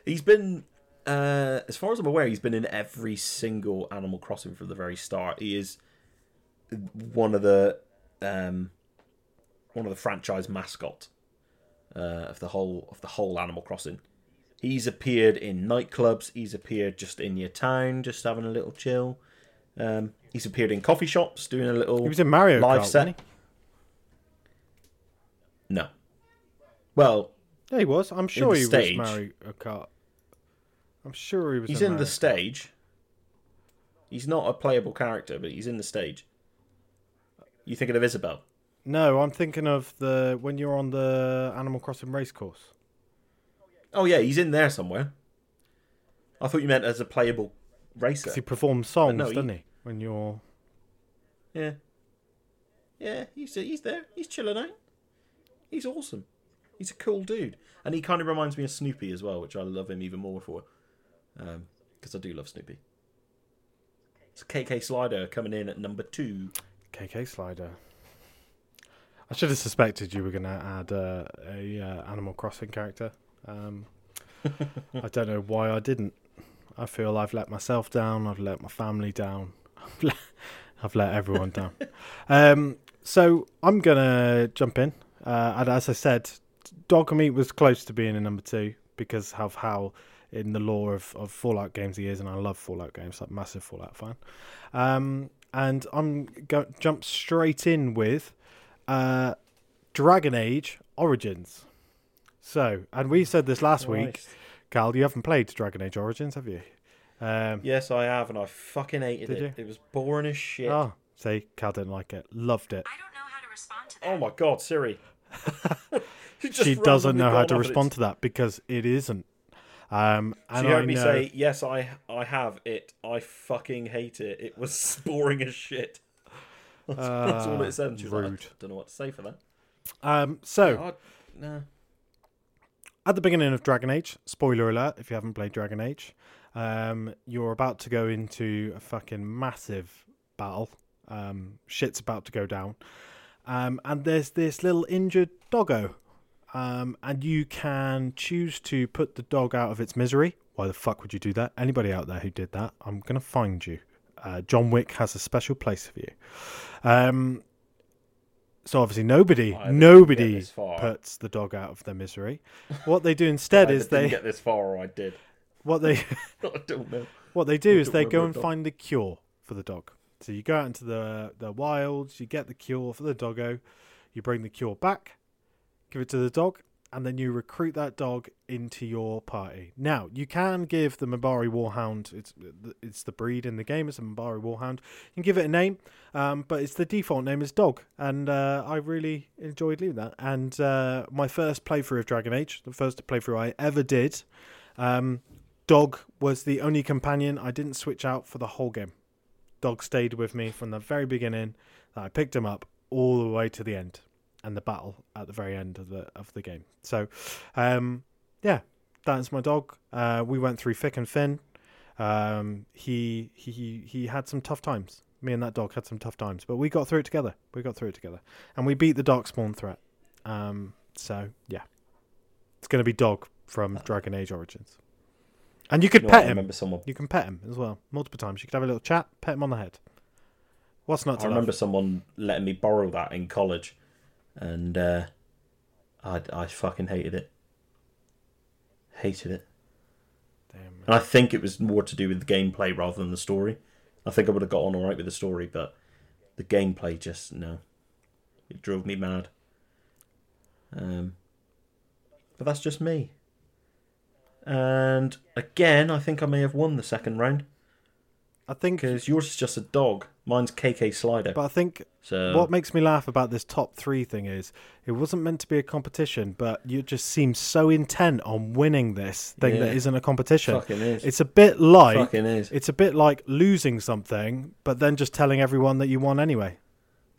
He's been, uh, as far as I'm aware, he's been in every single Animal Crossing from the very start. He is one of the, um, one of the franchise mascot uh, of the whole of the whole Animal Crossing. He's appeared in nightclubs. He's appeared just in your town, just having a little chill. Um, he's appeared in coffee shops, doing a little He was in Mario live Kart, set. No. Well? Yeah, he was. I'm sure he stage. was Mario Kart. I'm sure he was. he's in, the stage. He's not a playable character, but he's in the stage. You thinking of Isabel? No, I'm thinking of the when you're on the Animal Crossing race course. Oh yeah, he's in there somewhere. I thought you meant as a playable racer. he performs songs, no, he- doesn't he? When you're Yeah. Yeah, he's he's there. He's chilling out. He's awesome. He's a cool dude, and he kind of reminds me of Snoopy as well, which I love him even more for, because I do love Snoopy. It's KK Slider coming in at number two. KK Slider. I should have suspected you were going to add uh, a uh, Animal Crossing character. Um, I don't know why I didn't. I feel I've let myself down. I've let my family down. I've let, I've let everyone down. Um, so I'm gonna jump in. Uh, and as I said, Dog Meat was close to being a number two because of how in the lore of, of Fallout games he is, and I love Fallout games. Like massive Fallout fan. Um, and I'm going to jump straight in with uh, Dragon Age Origins. So, and we said this last week, Cal. You haven't played Dragon Age Origins, have you? Um, Yes, I have, and I fucking hated Did it. you? It was boring as shit. Oh, see, Cal didn't like it. Loved it. I don't know how to respond to that. Oh my god, Siri. She doesn't know how to respond it's- to that because it isn't. Um, and She heard I me know, say, "Yes, I I have it. I fucking hate it. It was boring as shit." That's, that's all it said. like, Uh, rude. I don't know what to say for that. um, so I, no. at the beginning of Dragon Age, spoiler alert if you haven't played Dragon Age, um, you're about to go into a fucking massive battle. Um, shit's about to go down. Um, and there's this little injured doggo. Um, and you can choose to put the dog out of its misery. Why the fuck would you do that? Anybody out there who did that, I'm going to find you. Uh, John Wick has a special place for you. Um, so obviously nobody, I nobody get this far. puts the dog out of their misery. What they do instead I is didn't they get this far, or I did. what they I don't know. what they do is they go and find the cure for the dog. So you go out into the the wilds, you get the cure for the doggo, you bring the cure back, give it to the dog, and then you recruit that dog into your party. Now you can give the Mabari Warhound. It's it's the breed in the game. It's a Mabari Warhound. You can give it a name, um, but it's the default name is dog, and uh, I really enjoyed leaving that. And uh, my first playthrough of Dragon Age, the first playthrough I ever did, um, dog was the only companion I didn't switch out for the whole game. Dog stayed with me from the very beginning. That I picked him up all the way to the end and the battle at the very end of the of the game. So, um, yeah, that's my dog. Uh, we went through thick and thin. Um, he he he he had some tough times. Me and that dog had some tough times, but we got through it together. We got through it together, and we beat the darkspawn threat. Um, so yeah, it's going to be dog from Dragon Age Origins, and you could You know pet him. remember someone. You can pet him as well, multiple times. You could have a little chat, pet him on the head. What's not I to remember love? someone letting me borrow that in college, and uh, I I fucking hated it. Hated it. Damn. And I think it was more to do with the gameplay rather than the story. I think I would have got on alright with the story, but the gameplay just no. It drove me mad. Um, but that's just me. And again, I think I may have won the second round I think, because yours is just a dog. Mine's KK Slider. but I think so what makes me laugh about this top three thing is it wasn't meant to be a competition, but you just seem so intent on winning this thing that Yeah. isn't a competition. fucking is. It's a bit like fucking is. it's a bit like losing something, but then just telling everyone that you won anyway,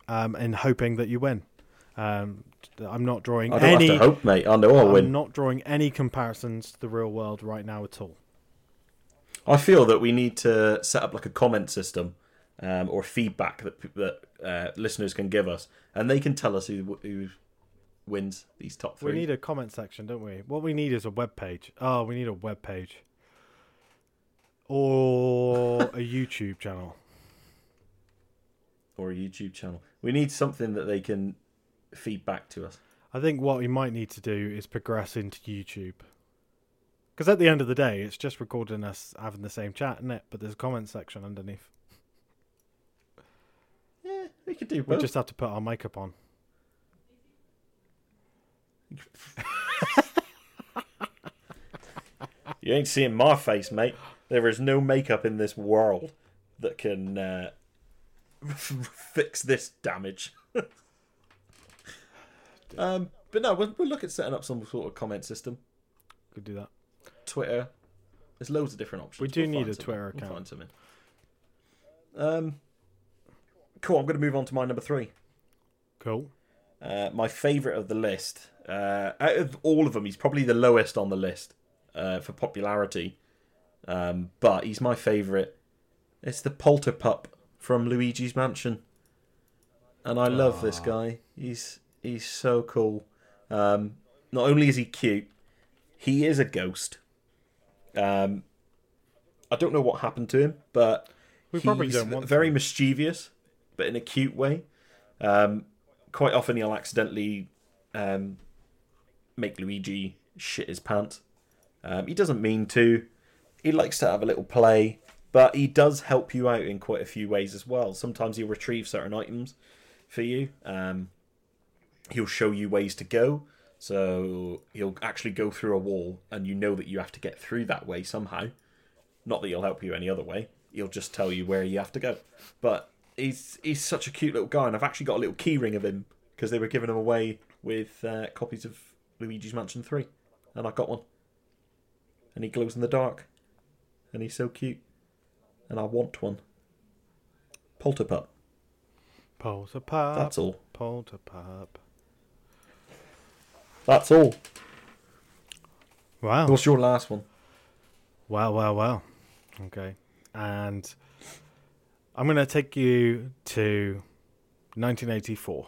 um, and hoping that you win. Um, I'm not drawing I don't any. hope, mate. I know I'll I'm win. not drawing any comparisons to the real world right now at all. I feel that we need to set up like a comment system um, or feedback that that uh, listeners can give us, and they can tell us who who wins these top three. We need a comment section, don't we? What we need is a web page. Oh, we need a web page. Or a YouTube channel. or a YouTube channel. We need something that they can feed back to us. I think what we might need to do is progress into YouTube. Because at the end of the day, it's just recording us having the same chat, isn't it? But there's a comment section underneath. Yeah, we could do We just have to put our makeup on. You ain't seeing my face, mate. There is no makeup in this world that can uh, fix this damage. um, but no, we'll, we'll look at setting up some sort of comment system. Could do that. Twitter. There's loads of different options. We do need a something. Twitter We'll account. find something. Um, cool. I'm going to move on to my number three. Cool. Uh, my favourite of the list. Uh, out of all of them, he's probably the lowest on the list uh, for popularity. Um, but he's my favourite. It's the Polterpup from Luigi's Mansion, and I love this guy. He's he's so cool. Um, not only is he cute, he is a ghost. Um, I don't know what happened to him, but We probably he's don't want very to. mischievous, but in a cute way. Um, quite often he'll accidentally um, make Luigi shit his pants. Um, he doesn't mean to. He likes to have a little play, but he does help you out in quite a few ways as well. Sometimes he'll retrieve certain items for you. Um, he'll show you ways to go. So he'll actually go through a wall, and you know that you have to get through that way somehow. Not that he'll help you any other way. He'll just tell you where you have to go. But he's he's such a cute little guy, and I've actually got a little key ring of him because they were giving him away with uh, copies of Luigi's Mansion Three, and I got one. And he glows in the dark, and he's so cute, and I want one. Polterpup. Polter pup. That's all. Polter pup. That's all. Wow. What's your last one? Wow, wow, wow. Okay. And I'm going to take you to 1984.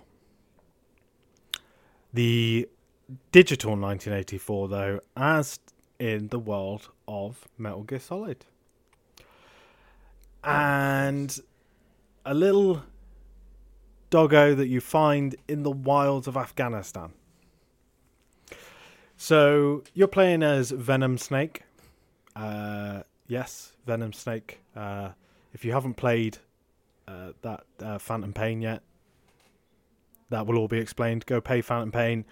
The digital 1984, though, as in the world of Metal Gear Solid. And a little doggo that you find in the wilds of Afghanistan. So you're playing as Venom Snake. Uh, yes, Venom Snake. Uh, if you haven't played uh, that uh, Phantom Pain yet, that will all be explained. Go pay Phantom Pain.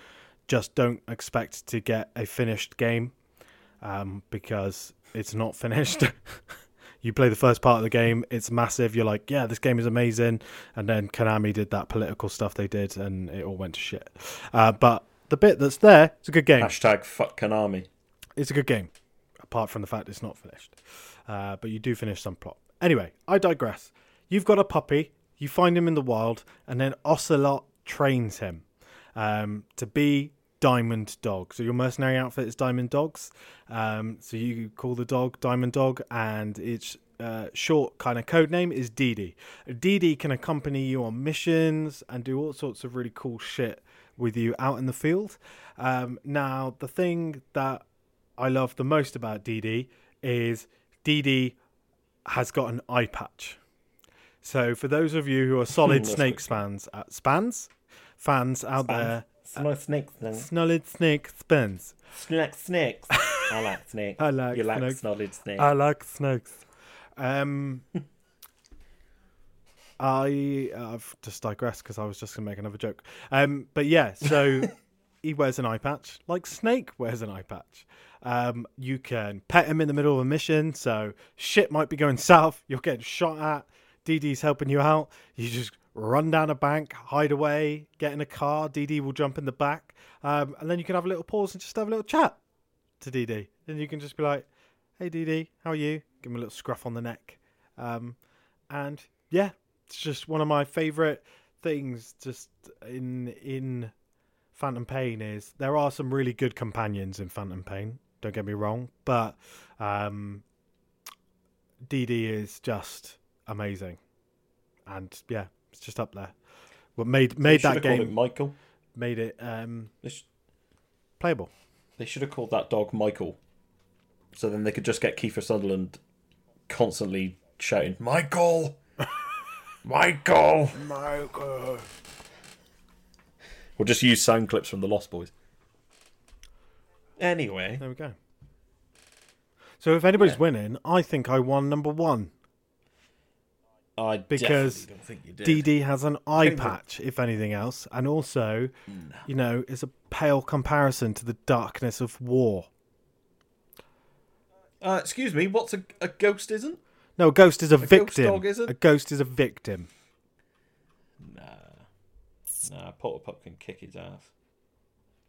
Just don't expect to get a finished game um, because it's not finished. you play the first part of the game, it's massive. You're like, yeah, this game is amazing. And then Konami did that political stuff they did, and it all went to shit. Uh, but the bit that's there, it's a good game Hashtag fuck Konami. it's a good game, apart from the fact it's not finished. Uh, but you do finish some plot. Anyway, I digress. You've got a puppy, you find him in the wild, and then Ocelot trains him um, to be Diamond Dog. So your mercenary outfit is Diamond Dogs. Um, so you call the dog Diamond Dog, and its uh, short kind of code name is. Dee Dee can accompany you on missions and do all sorts of really cool shit with you out in the field. Um, now, the thing that I love the most about Dee Dee is Dee Dee has got an eye patch. So for those of you who are solid Snakes fans, uh, spans, fans out there, Snake snakes. solid Snake spans. Snake snakes. I like snakes. I like you like snakes. snakes. I like snakes. Um, I I've just digressed because I was just gonna make another joke. Um, but yeah, so he wears an eye patch, like Snake wears an eye patch. Um, you can pet him in the middle of a mission, so shit might be going south. You're getting shot at. DD's helping you out. You just run down a bank, hide away, get in a car. DD will jump in the back, um, and then you can have a little pause and just have a little chat to DD. Then you can just be like, "Hey DD, how are you?" Give him a little scruff on the neck, um, and yeah, it's just one of my favorite things. Just in in Phantom Pain is there are some really good companions in Phantom Pain. Don't get me wrong, but um, DD is just amazing. and yeah, it's just up there. What made made that game Michael. made it um, sh- playable. they should have called that dog Michael. So then they could just get Kiefer Sutherland constantly shouting, Michael! Michael! Michael! We'll just use sound clips from the Lost Boys. Anyway, There we go. So if anybody's Yeah. winning, I think I won number one. I Because definitely don't think you did. DD has an eye think that- patch, if anything else, and also, you know, is a pale comparison to the darkness of war. Uh, excuse me, what's a, a ghost isn't? No, a ghost is a, ghost victim. dog isn't? A ghost is a victim. Nah. Nah, Polterpup can kick his ass.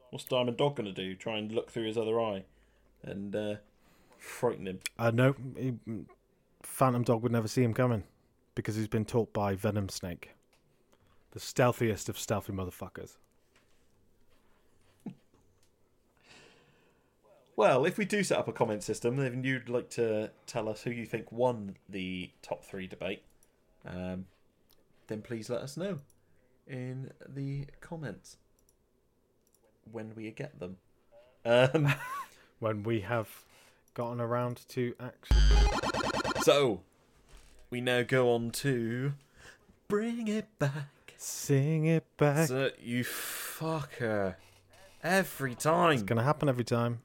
What's Diamond Dog gonna do? Try and look through his other eye and uh, frighten him. Uh, no, he- Phantom Dog would never see him coming because he's been taught by Venom Snake, the stealthiest of stealthy motherfuckers. Well, if we do set up a comment system, then you'd like to tell us who you think won the top three debate, um, then please let us know in the comments when we get them. Um, When we have gotten around to action. so, we now go on to bring it back. Sing it back. So, you fucker. Every time. It's going to happen every time.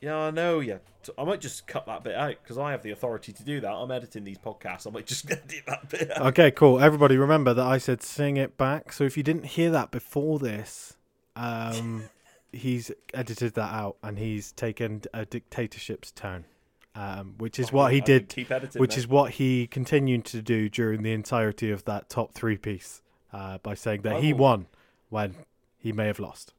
Yeah, I know. Yeah, I might just cut that bit out because I have the authority to do that. I'm editing these podcasts. I might just edit that bit out. Okay, cool. Everybody remember that I said sing it back. So if you didn't hear that before this, um, he's edited that out and he's taken a dictatorship's turn, um, which is what he did, Keep editing. which then. is what he continued to do during the entirety of that top three piece uh, by saying that he Oh. won when he may have lost.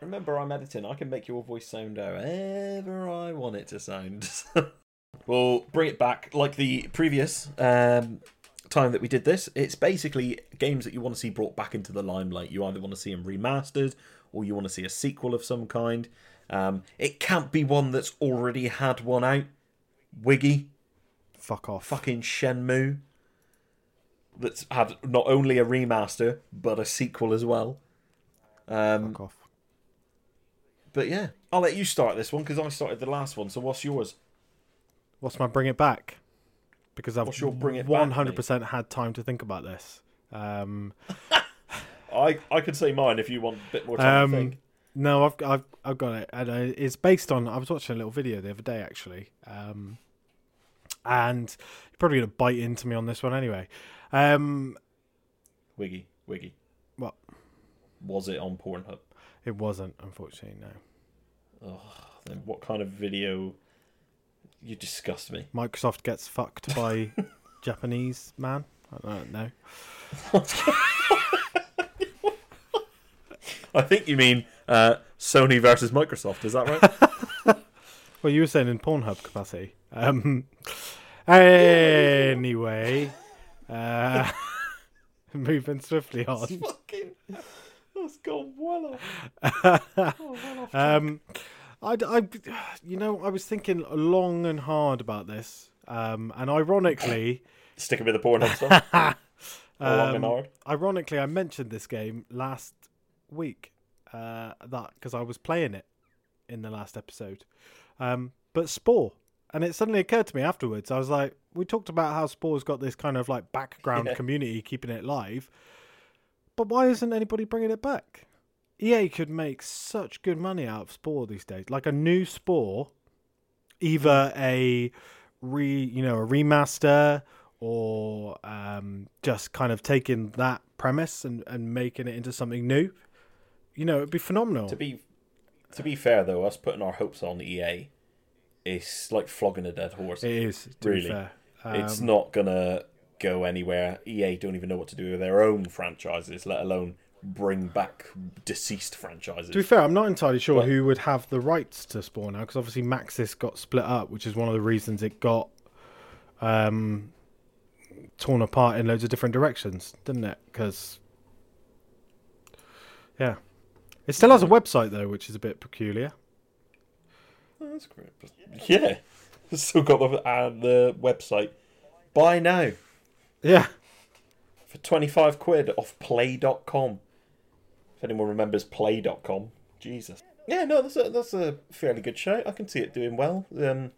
Remember, I'm editing. I can make your voice sound however I want it to sound. we'll bring it back like the previous um, time that we did this. It's basically games that you want to see brought back into the limelight. You either want to see them remastered or you want to see a sequel of some kind. Um, it can't be one that's already had one out. Wiggy, Fuck off. fucking Shenmue, that's had not only a remaster but a sequel as well. Um, Fuck off. But yeah, I'll let you start this one because I started the last one. So what's yours? What's my bring it back? Because I've What's your bring it one hundred percent had time to think about this. Um, I I could say mine if you want a bit more time to Um, think. no, I've I've I've got it, and uh, it's based on. I was watching a little video the other day actually, um, and you're probably gonna bite into me on this one anyway. Um, Wiggy, Wiggy. What? Was it on Pornhub? It wasn't, unfortunately. No, Then what kind of video? You disgust me. Microsoft gets fucked by Japanese man. I don't know. I think you mean uh, Sony versus Microsoft. Is that right? Well, you were saying in Pornhub capacity. Um, anyway, uh, moving swiftly on. Fucking, that's gone well off. Oh, well off. Um, I, I, you know, I was thinking long and hard about this, um, and ironically, Sticking with the Pornhub stuff. Long and um, hard. ironically, I mentioned this game last week. Uh, that because I was playing it in the last episode, um, but Spore, and it suddenly occurred to me afterwards. I was like, we talked about how Spore's got this kind of like background Yeah. community keeping it live, but why isn't anybody bringing it back? EA could make such good money out of Spore these days. Like a new Spore, either a re, you know, a remaster or um, just kind of taking that premise and, and making it into something new. You know, it'd be phenomenal. To be to be fair though, us putting our hopes on EA is like flogging a dead horse. it is, Really. fair. it's Um, not gonna go anywhere. EA don't even know what to do with their own franchises, let alone bring back deceased franchises. To be fair, I'm not entirely sure But- who would have the rights to Spore now, because obviously Maxis got split up, which is one of the reasons it got um, torn apart in loads of different directions, didn't it? Because yeah, it still has a website though, which is a bit peculiar. Oh, that's great. Yeah, It's still got the, uh, the website. Buy now. Yeah, for 25 quid off play.com. If anyone remembers play.com, Jesus. Yeah, no, that's a, that's a fairly good show. I can see it doing well, um,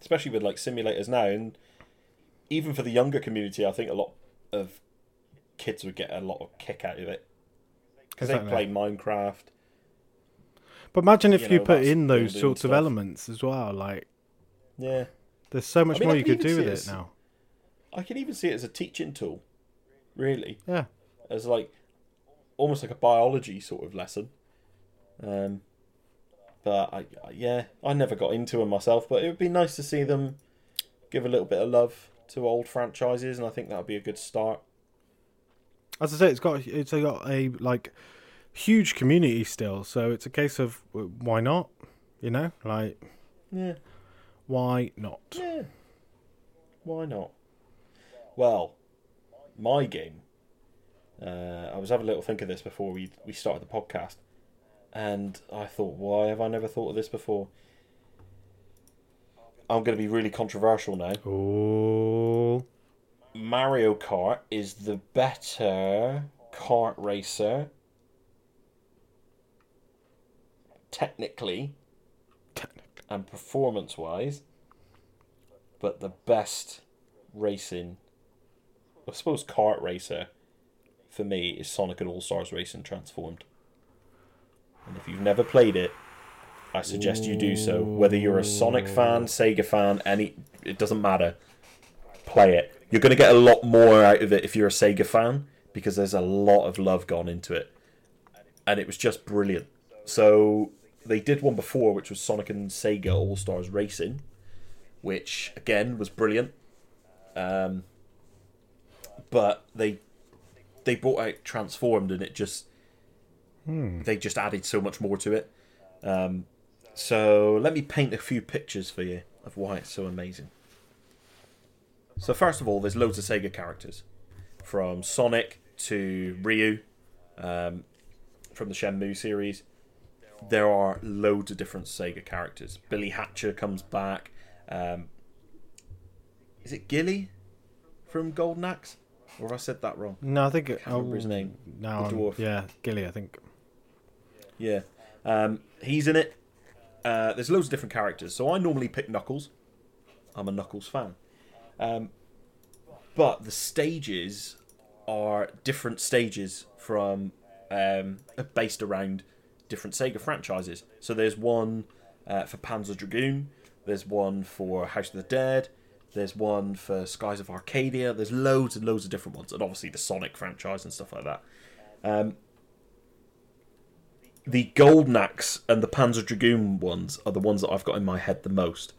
especially with like simulators now. And even for the younger community, I think a lot of kids would get a lot of kick out of it because they play Minecraft. But imagine if you you, know, put in those sorts of elements as well. Like, Yeah, there's so much I mean, more you could do with it it as- now. I can even see it as a teaching tool, really. Yeah. as like almost like a biology sort of lesson. Um, but I, I- yeah, I never got into them myself. But it would be nice to see them give a little bit of love to old franchises, and I think that would be a good start. As I say, it's got it's got a like huge community still. So it's a case of why not? You know, like Yeah, why not? yeah. Why not? Well, my game. Uh, I was having a little think of this before we we started the podcast, and I thought, why have I never thought of this before? I'm going to be really controversial now. Oh, Mario Kart is the better kart racer. Technically and performance wise, but the best racing, I suppose, kart racer for me is Sonic and All Stars Racing Transformed. And if you've never played it, I suggest you do so. Whether you're a Sonic fan, Sega fan, any, it doesn't matter play it. You're going to get a lot more out of it if you're a Sega fan because there's a lot of love gone into it. And it was just brilliant. So they did one before, which was Sonic and Sega All Stars Racing, which again was brilliant. Um, but they they brought out Transformed, and it just they just added so much more to it. Um, so let me paint a few pictures for you of why it's so amazing. So first of all, there's loads of Sega characters, from Sonic to Ryu, um, from the Shenmue series. There are loads of different Sega characters. Billy Hatcher comes back. Um, is it Gilly from Golden Axe? Or have I said that wrong? no, I think it, Can't remember his oh, name. No, The dwarf. yeah, Gilly, I think. Yeah, um, he's in it. Uh, there's loads of different characters, so I normally pick Knuckles. I'm a Knuckles fan, um, but the stages are different stages from um, based around different Sega franchises. So there's one uh, for Panzer Dragoon. There's one for House of the Dead. There's one for Skies of Arcadia. There's loads and loads of different ones, and obviously the Sonic franchise and stuff like that. Um, the Golden Axe and the Panzer Dragoon ones are the ones that I've got in my head the most.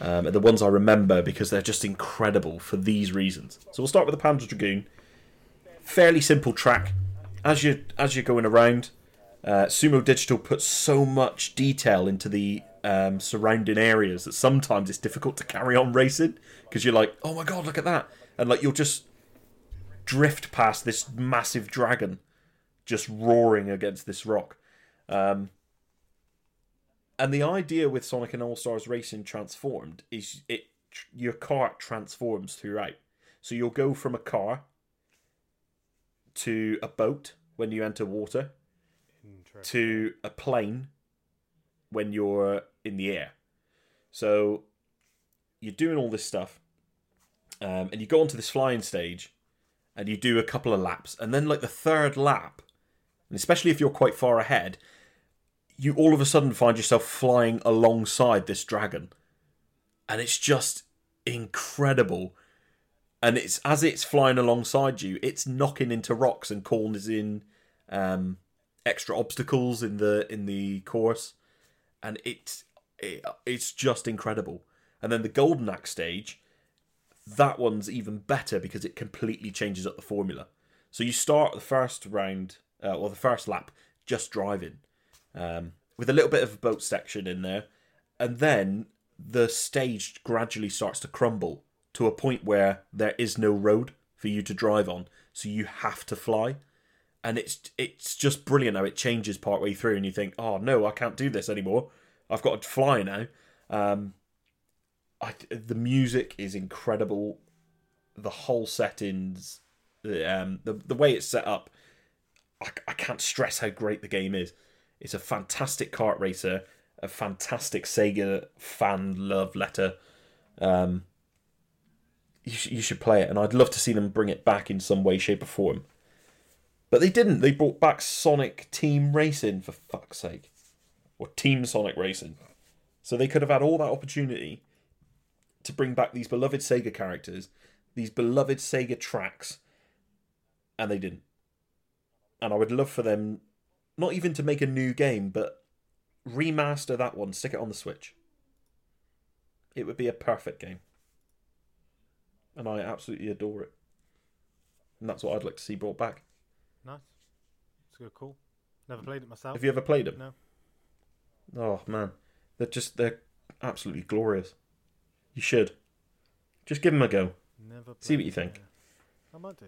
Um, and the ones I remember because they're just incredible for these reasons. So we'll start with the Panzer Dragoon. Fairly simple track. As you as you're going around, uh, Sumo Digital puts so much detail into the um, surrounding areas that sometimes it's difficult to carry on racing because you're like, oh my god, look at that, and like you'll just drift past this massive dragon just roaring against this rock. Um, and the idea with Sonic and All Stars Racing Transformed is it your car transforms throughout. So you'll go from a car to a boat when you enter water to a plane when you're in the air. So you're doing all this stuff, um, and you go onto this flying stage, and you do a couple of laps, and then like the third lap, and especially if you're quite far ahead, you all of a sudden find yourself flying alongside this dragon, and it's just incredible. And it's as it's flying alongside you, it's knocking into rocks and causing um, extra obstacles in the in the course, and it's it, it's just incredible. And then the Golden Axe stage, that one's even better because it completely changes up the formula. So you start the first round, uh, or the first lap, just driving, um, with a little bit of a boat section in there, and then the stage gradually starts to crumble to a point where there is no road for you to drive on, so you have to fly. And it's it's just brilliant how it changes partway through, and you think, oh no, I can't do this anymore. I've got to fly now. Um, I, the music is incredible. The whole settings The, um, the the way it's set up, I, I can't stress how great the game is. It's a fantastic kart racer, a fantastic Sega fan love letter. Um, you, sh- you should play it, and I'd love to see them bring it back in some way, shape, or form. But they didn't. They brought back Sonic Team Racing for fuck's sake, or Team Sonic Racing. So they could have had all that opportunity to bring back these beloved Sega characters, these beloved Sega tracks, and they didn't. And I would love for them not even to make a new game, but remaster that one, stick it on the Switch. It would be a perfect game. And I absolutely adore it. And that's what I'd like to see brought back. Nice. It's a good, cool. Never played it myself. Have you ever played it? No. Oh man, they're just they're absolutely glorious. You should just give them a go. Never. See what you think. I might do.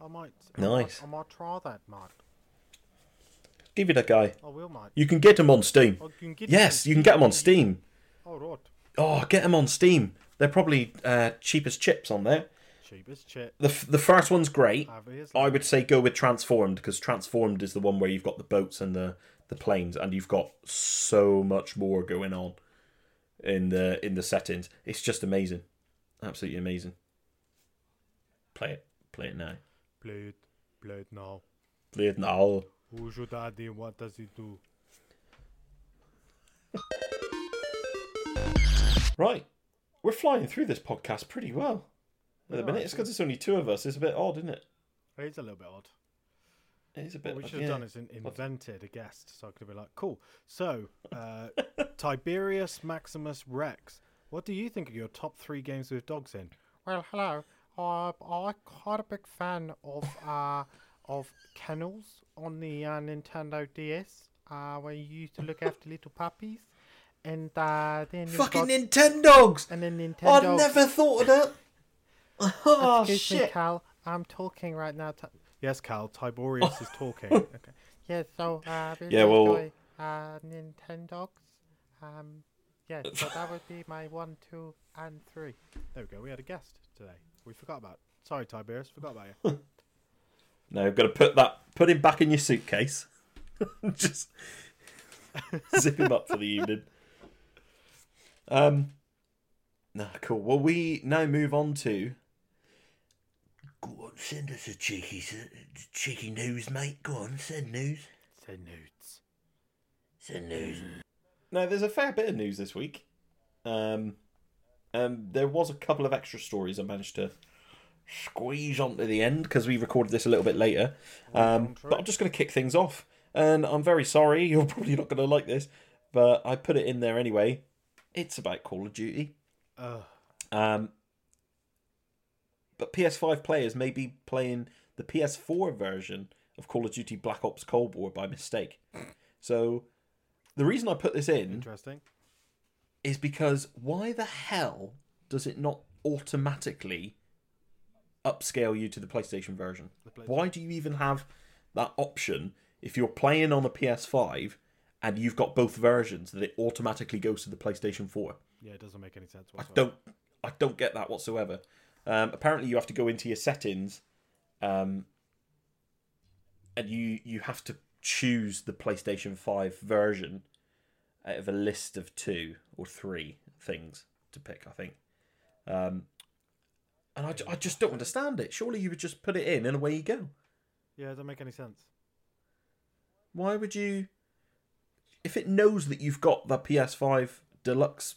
I might. I Nice. Might, I might try that, mate. Give it a go. I will, mate. You can get them on Steam. Oh, you Yes, you can get them on Steam. Oh, right. Oh, get them on Steam. They're probably uh, cheap as chips on there. Cheap as shit. The f- the first one's great. It, I would say go with Transformed because Transformed is the one where you've got the boats and the, the planes, and you've got so much more going on in the in the settings. It's just amazing, absolutely amazing. Play it, play it now, Play it. Play it now. play it now. Who's your daddy? What does he do? Right, we're flying through this podcast pretty well. At the minute, it's because it's only two of us. It's a bit odd, isn't it? It's a little bit odd. It's a bit. What we should have yeah. done is in- invented a guest, so I could have been like, "Cool." So, uh, Tiberius Maximus Rex. What do you think of your top three games with dogs in? Well, hello. Uh, I'm quite a big fan of uh, of kennels on the uh, Nintendo DS, uh, where you used to look after little puppies, and uh, then you've Fucking got, Nintendogs! and then Nintendo. I Nintendo. never thought of that. Oh Excuse me, shit! Cal. I'm talking right now. T- Yes, Cal. Tiberius is talking. Okay. yeah, so uh, really Yeah, well- enjoy uh, Nintendogs. Um, yeah, so that would be my one, two, and three. There we go. We had a guest today. We forgot about. Sorry, Tiberius. Forgot about you. No, I've got to put that, put him back in your suitcase. Just zip him up for the evening. Um, no, cool. Well, we now move on to. Go on, send us a cheeky, cheeky news, mate. Go on, send news. Send nudes. Send news. Now, there's a fair bit of news this week. Um, um, there was a couple of extra stories I managed to squeeze onto the end because we recorded this a little bit later. Um, but I'm just going to kick things off. And I'm very sorry, you're probably not going to like this, but I put it in there anyway. It's about Call of Duty. Ugh. Um, but PS5 players may be playing the PS4 version of Call of Duty Black Ops Cold War by mistake. So the reason I put this in Interesting. is because why the hell does it not automatically upscale you to the PlayStation version? The PlayStation. Why do you even have that option if you're playing on a PS5 and you've got both versions that it automatically goes to the PlayStation 4? Yeah, it doesn't make any sense. I don't I don't get that whatsoever. Um, apparently you have to go into your settings um, and you you have to choose the PlayStation 5 version out of a list of two or three things to pick, I think. Um, and I, I just don't understand it. Surely you would just put it in and away you go. Yeah, it doesn't make any sense. Why would you if it knows that you've got the PS5 deluxe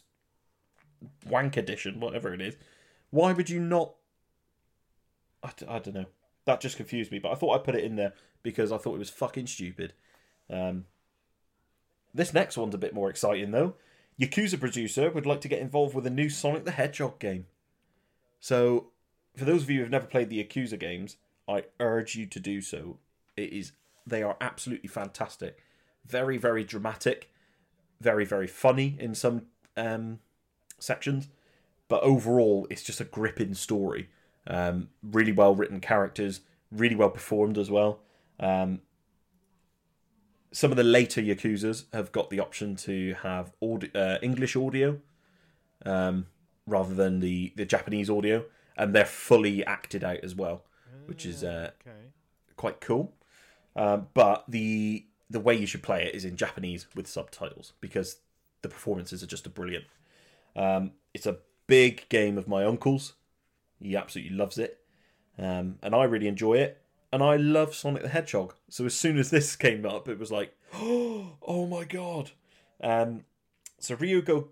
wank edition, whatever it is, why would you not? I, I don't know. That just confused me, but I thought I'd put it in there because I thought it was fucking stupid. Um, this next one's a bit more exciting though. Yakuza producer would like to get involved with a new Sonic the Hedgehog game. So, for those of you who've never played the Yakuza games, I urge you to do so. It is they are absolutely fantastic. Very very dramatic, very very funny in some um, sections, but overall it's just a gripping story. Um, really well written characters, really well performed as well. Um, some of the later Yakuza's have got the option to have audi- uh, English audio um, rather than the, the Japanese audio, and they're fully acted out as well, which is uh, Okay. quite cool. Um, but the the way you should play it is in Japanese with subtitles because the performances are just brilliant. Um, it's a big game of my uncle's. He absolutely loves it, um, and I really enjoy it. And I love Sonic the Hedgehog. So as soon as this came up, it was like, oh my god. Um, so Ryugo,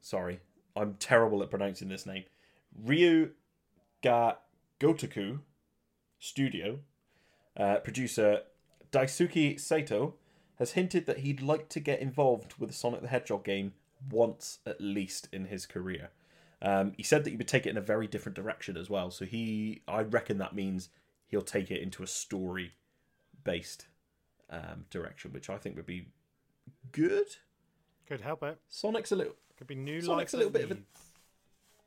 sorry, I'm terrible at pronouncing this name. Ryu ga Gotoku Studio uh, producer Daisuke Sato has hinted that he'd like to get involved with a Sonic the Hedgehog game once at least in his career. Um, he said that he would take it in a very different direction as well. So he, I reckon that means he'll take it into a story-based um, direction, which I think would be good. Could help it. Sonic's a little, Could be new Sonic's a little bit of a-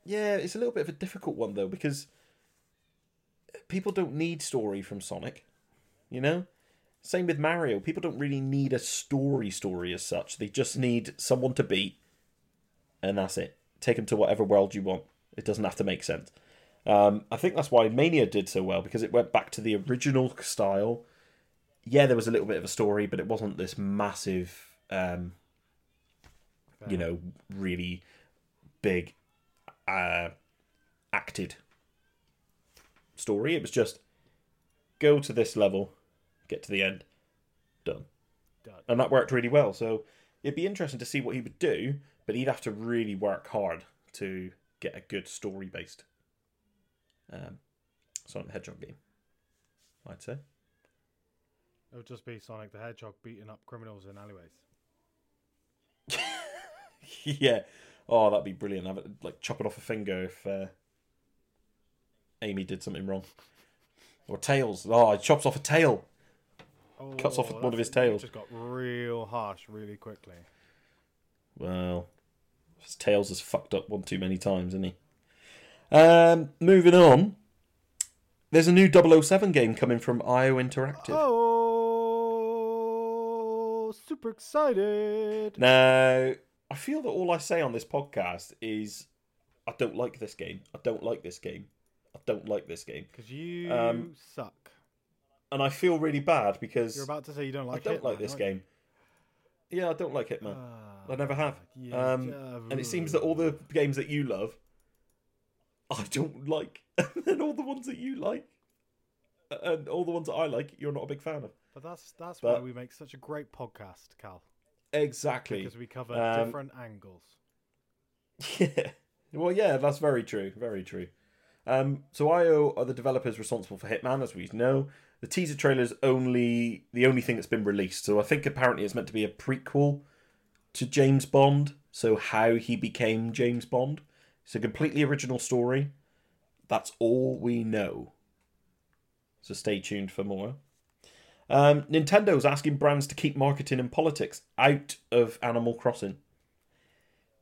yeah, it's a little bit of a difficult one though because people don't need story from Sonic, you know. Same with Mario. People don't really need a story story as such. They just need someone to beat, and that's it. Take them to whatever world you want. It doesn't have to make sense. Um, I think that's why Mania did so well because it went back to the original style. Yeah, there was a little bit of a story, but it wasn't this massive, um, you know, really big uh, acted story. It was just go to this level, get to the end, done. Done. And that worked really well. So it'd be interesting to see what he would do, but he'd have to really work hard to get a good story based um, Sonic the Hedgehog game. I'd say. It would just be Sonic the Hedgehog beating up criminals in alleyways. yeah. Oh, that'd be brilliant. Have it like chopping off a finger if uh, Amy did something wrong. Or tails. Oh, he chops off a tail. Cuts off one of his tails. Just got real harsh really quickly. Well, his tails has fucked up one too many times, isn't he? Um, moving on. There's a new 007 game coming from IO Interactive. Oh, super excited! Now, I feel that all I say on this podcast is I don't like this game. I don't like this game. I don't like this game. Because you Um, suck. And I feel really bad because You're about to say you don't like I don't Hitman, like this aren't you? Yeah, I don't like Hitman. Ah, I never have. yeah, Um, and it seems that all the games that you love, I don't like, and all the ones that you like, and all the ones that I like, you're not a big fan of. But that's that's but- why we make such a great podcast, Cal. Exactly. Because we cover Um, different angles. Yeah. Well, yeah, that's very true. Very true. Um, so IO are the developers responsible for Hitman, as we know. The teaser trailer is only the only thing that's been released. So I think apparently it's meant to be a prequel to James Bond. So how he became James Bond. It's a completely original story. That's all we know. So stay tuned for more. Um, Nintendo's asking brands to keep marketing and politics out of Animal Crossing.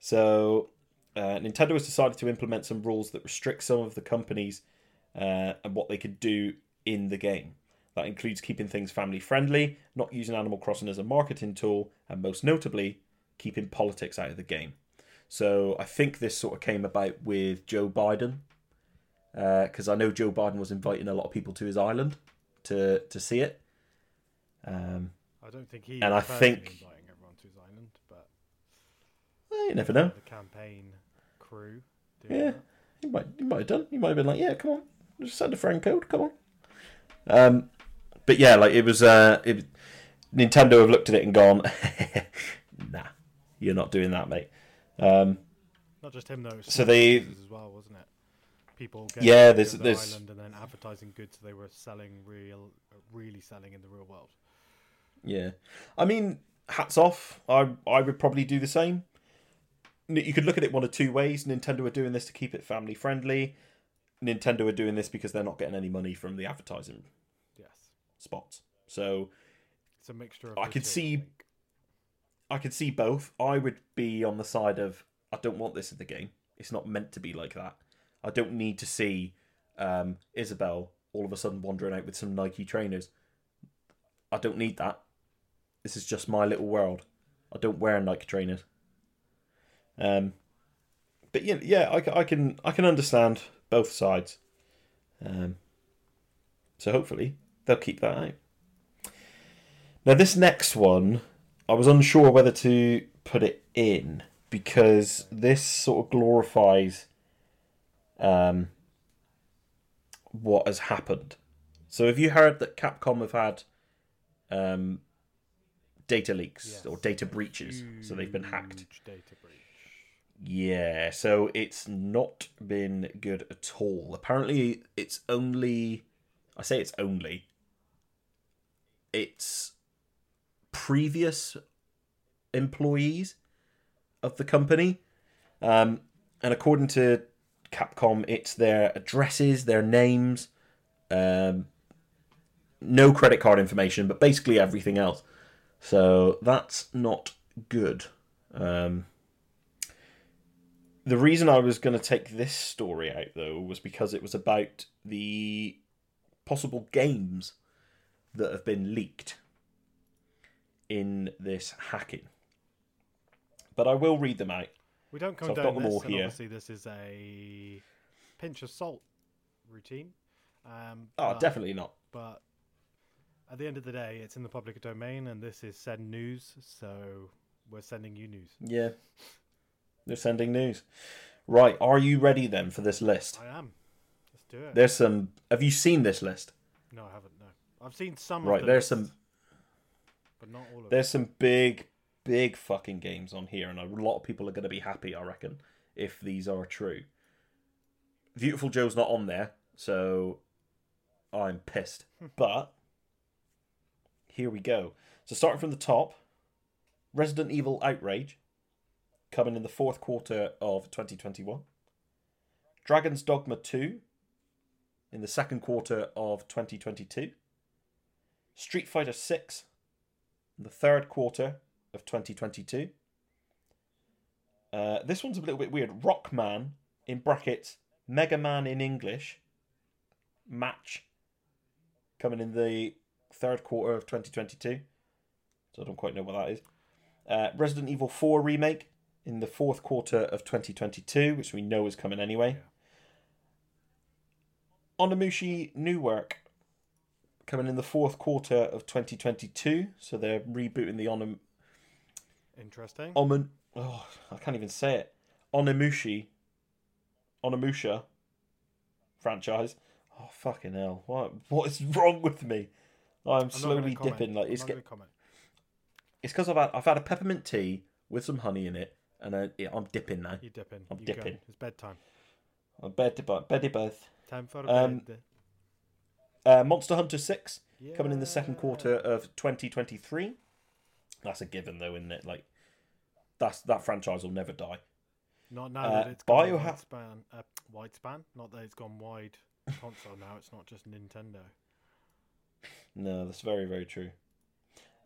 So uh, Nintendo has decided to implement some rules that restrict some of the companies uh, and what they could do in the game. That includes keeping things family friendly, not using Animal Crossing as a marketing tool, and most notably, keeping politics out of the game. So I think this sort of came about with Joe Biden, because I know Joe Biden was inviting a lot of people to his island to to see it. Um, I don't think he and I think- inviting everyone to his island, but well, you never know. the campaign crew. doing Yeah, that. he might he might have done. He might have been like, yeah, come on, just send a friend code, come on. Um, but yeah, like it was. Uh, it, Nintendo have looked at it and gone, nah, you're not doing that, mate. Um, Not just him though. So they- as well, wasn't it? People getting Yeah, there's- the there's- island and then advertising goods they were selling real, really selling in the real world. yeah, I mean, hats off. I I would probably do the same. You could look at it one of two ways. Nintendo are doing this to keep it family friendly. Nintendo are doing this because they're not getting any money from the advertising spots. So it's a mixture of. I could two, see- think. I could see both. I would be on the side of I don't want this in the game. It's not meant to be like that. I don't need to see um, Isabelle all of a sudden wandering out with some Nike trainers. I don't need that. This is just my little world. I don't wear Nike trainers. Um, but yeah, yeah, I, I can I can understand both sides. Um, so hopefully they'll keep that out. Now this next one, I was unsure whether to put it in because this sort of glorifies um, what has happened. So have you heard that Capcom have had um, data leaks Yes. or data breaches? So they've been hacked. Data breach. Yeah, so it's not been good at all. Apparently, it's only. I say it's only. It's previous employees of the company. Um, and according to Capcom, it's their addresses, their names, um, no credit card information, but basically everything else. So that's not good. Um, the reason I was going to take this story out, though, was because it was about the possible games that have been leaked in this hacking. But I will read them out. We don't So I've got them this, all and here. obviously this is a pinch of salt routine. Um, Oh, but- definitely not. But at the end of the day, it's in the public domain, and this is send news, so we're sending you news. Yeah. They're sending news. Right, are you ready then for this list? I am. Let's do it. There's some. Have you seen this list? no, I haven't. I've seen some. Right, of the there's some. but not all of them. There's some big, big fucking games on here, and a lot of people are going to be happy, I reckon, if these are true. Beautiful Joe's not on there, so I'm pissed. but here we go. So starting from the top, Resident Evil Outrage, coming in the fourth quarter of 2021. Dragon's Dogma 2, in the second quarter of 2022. Street Fighter 6, in the third quarter of 2022. Uh, this one's a little bit weird. Rockman, in brackets, Mega Man in English, match, coming in the third quarter of 2022. So I don't quite know what that is. Uh, Resident Evil 4 remake in the fourth quarter of 2022, which we know is coming anyway. Onimushi New Work coming in the fourth quarter of 2022. So they're rebooting the Onim Interesting. Omen. Oh, I can't even say it. Onimushi. Onimusha franchise. Oh fucking hell! What what is wrong with me? I'm I'm slowly dipping. Like it's get, it's because I've had I've had a peppermint tea with some honey in it, and I, yeah, I'm dipping now. You dipping. I'm you go. dipping. It's bedtime. I'm bed to beddy both. Time for Um, bed. Uh, Monster Hunter Six Yeah. coming in the second quarter of 2023. That's a given, though, isn't it? Like that's that franchise will never die. Not now uh, that it's gone Bioha- wide span. Uh, wide span. Not that it's gone wide console now. It's not just Nintendo. No, that's very, very true.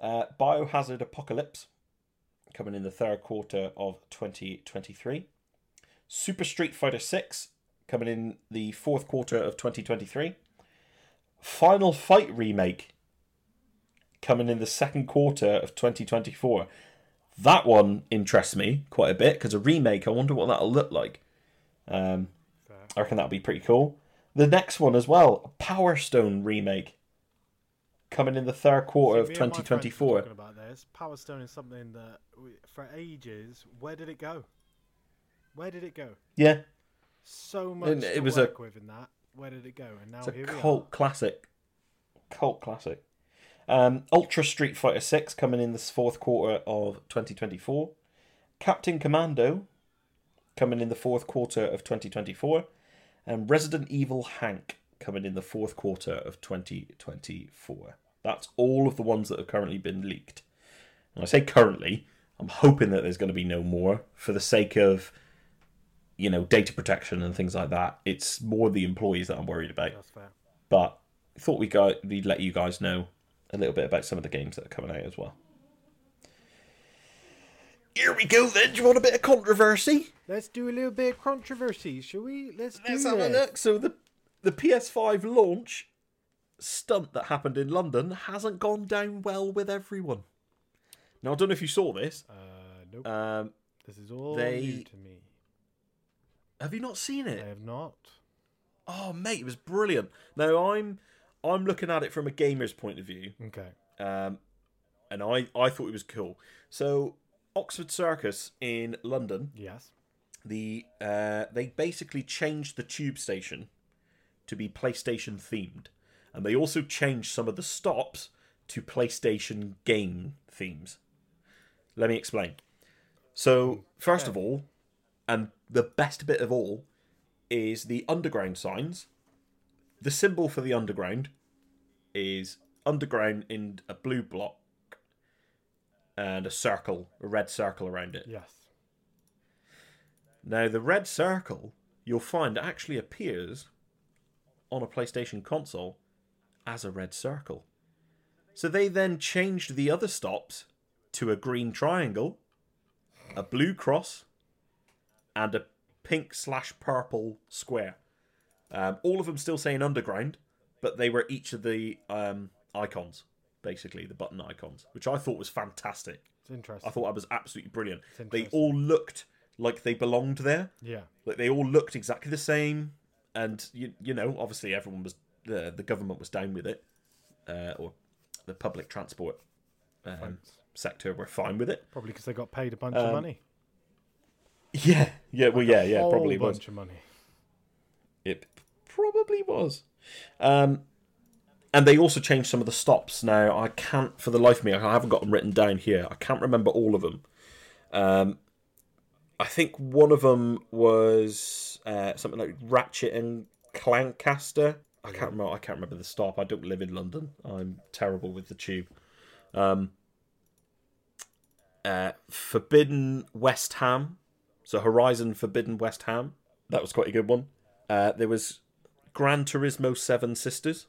Uh, Biohazard Apocalypse coming in the third quarter of 2023. Super Street Fighter 6 coming in the fourth quarter of 2023. Final Fight Remake coming in the second quarter of 2024. That one interests me quite a bit because a remake, I wonder what that'll look like. Um, I reckon that'll be pretty cool. The next one as well, a Power Stone remake, coming in the third quarter See, of me and my friends were 2024. Talking about this, Power Stone is something that we, for ages. Where did it go? Where did it go? Yeah, So much it to was a- with in that. Where did it go? And now it's a cult classic. Cult classic. Um, Ultra Street Fighter 6 coming in this fourth quarter of 2024. Captain Commando coming in the fourth quarter of 2024. And Resident Evil Hank coming in the fourth quarter of 2024. That's all of the ones that have currently been leaked. And I say currently, I'm hoping that there's going to be no more for the sake of, you know, data protection and things like that. It's more the employees that I'm worried about. That's fair. But I thought we go, we'd let you guys know a little bit about some of the games that are coming out as well. Here we go then. Do you want a bit of controversy? Let's do a little bit of controversy, shall we? Let's, Let's do have a look. So the the PS5 launch stunt that happened in London hasn't gone down well with everyone. Now I don't know if you saw this. Uh, nope. Um, this is all they- new to me. Have you not seen it? I have not. Oh, mate, it was brilliant. Now I'm I'm looking at it from a gamer's point of view, Okay. um, and I I thought it was cool. So Oxford Circus in London, Yes. the uh, they basically changed the tube station to be PlayStation themed, and they also changed some of the stops to PlayStation game themes. Let me explain. So first of all, and the best bit of all, is the underground signs. The symbol for the underground is underground in a blue block and a circle, a red circle around it. Yes. Now, the red circle you'll find actually appears on a PlayStation console as a red circle. So they then changed the other stops to a green triangle, a blue cross, and a pink slash purple square. Um, all of them still saying underground, but they were each of the um, icons, basically the button icons, which I thought was fantastic. It's interesting. I thought that was absolutely brilliant. They all looked like they belonged there. yeah. Like they all looked exactly the same, and you you know obviously everyone was the the government was down with it, uh, or the public transport um, sector were fine with it. Probably because they got paid a bunch of Um, money. Yeah, yeah, well, yeah, yeah, probably bunch was. of money. It probably was. Um, and they also changed some of the stops. Now I can't, for the life of me, I haven't got them written down here. I can't remember all of them. Um, I think one of them was uh, something like Ratchet and Clancaster. I can't remember. I can't remember the stop. I don't live in London. I'm terrible with the tube. Um, uh, Forbidden West Ham. So Horizon Forbidden West Ham. That was quite a good one. Uh, there was Gran Turismo Seven Sisters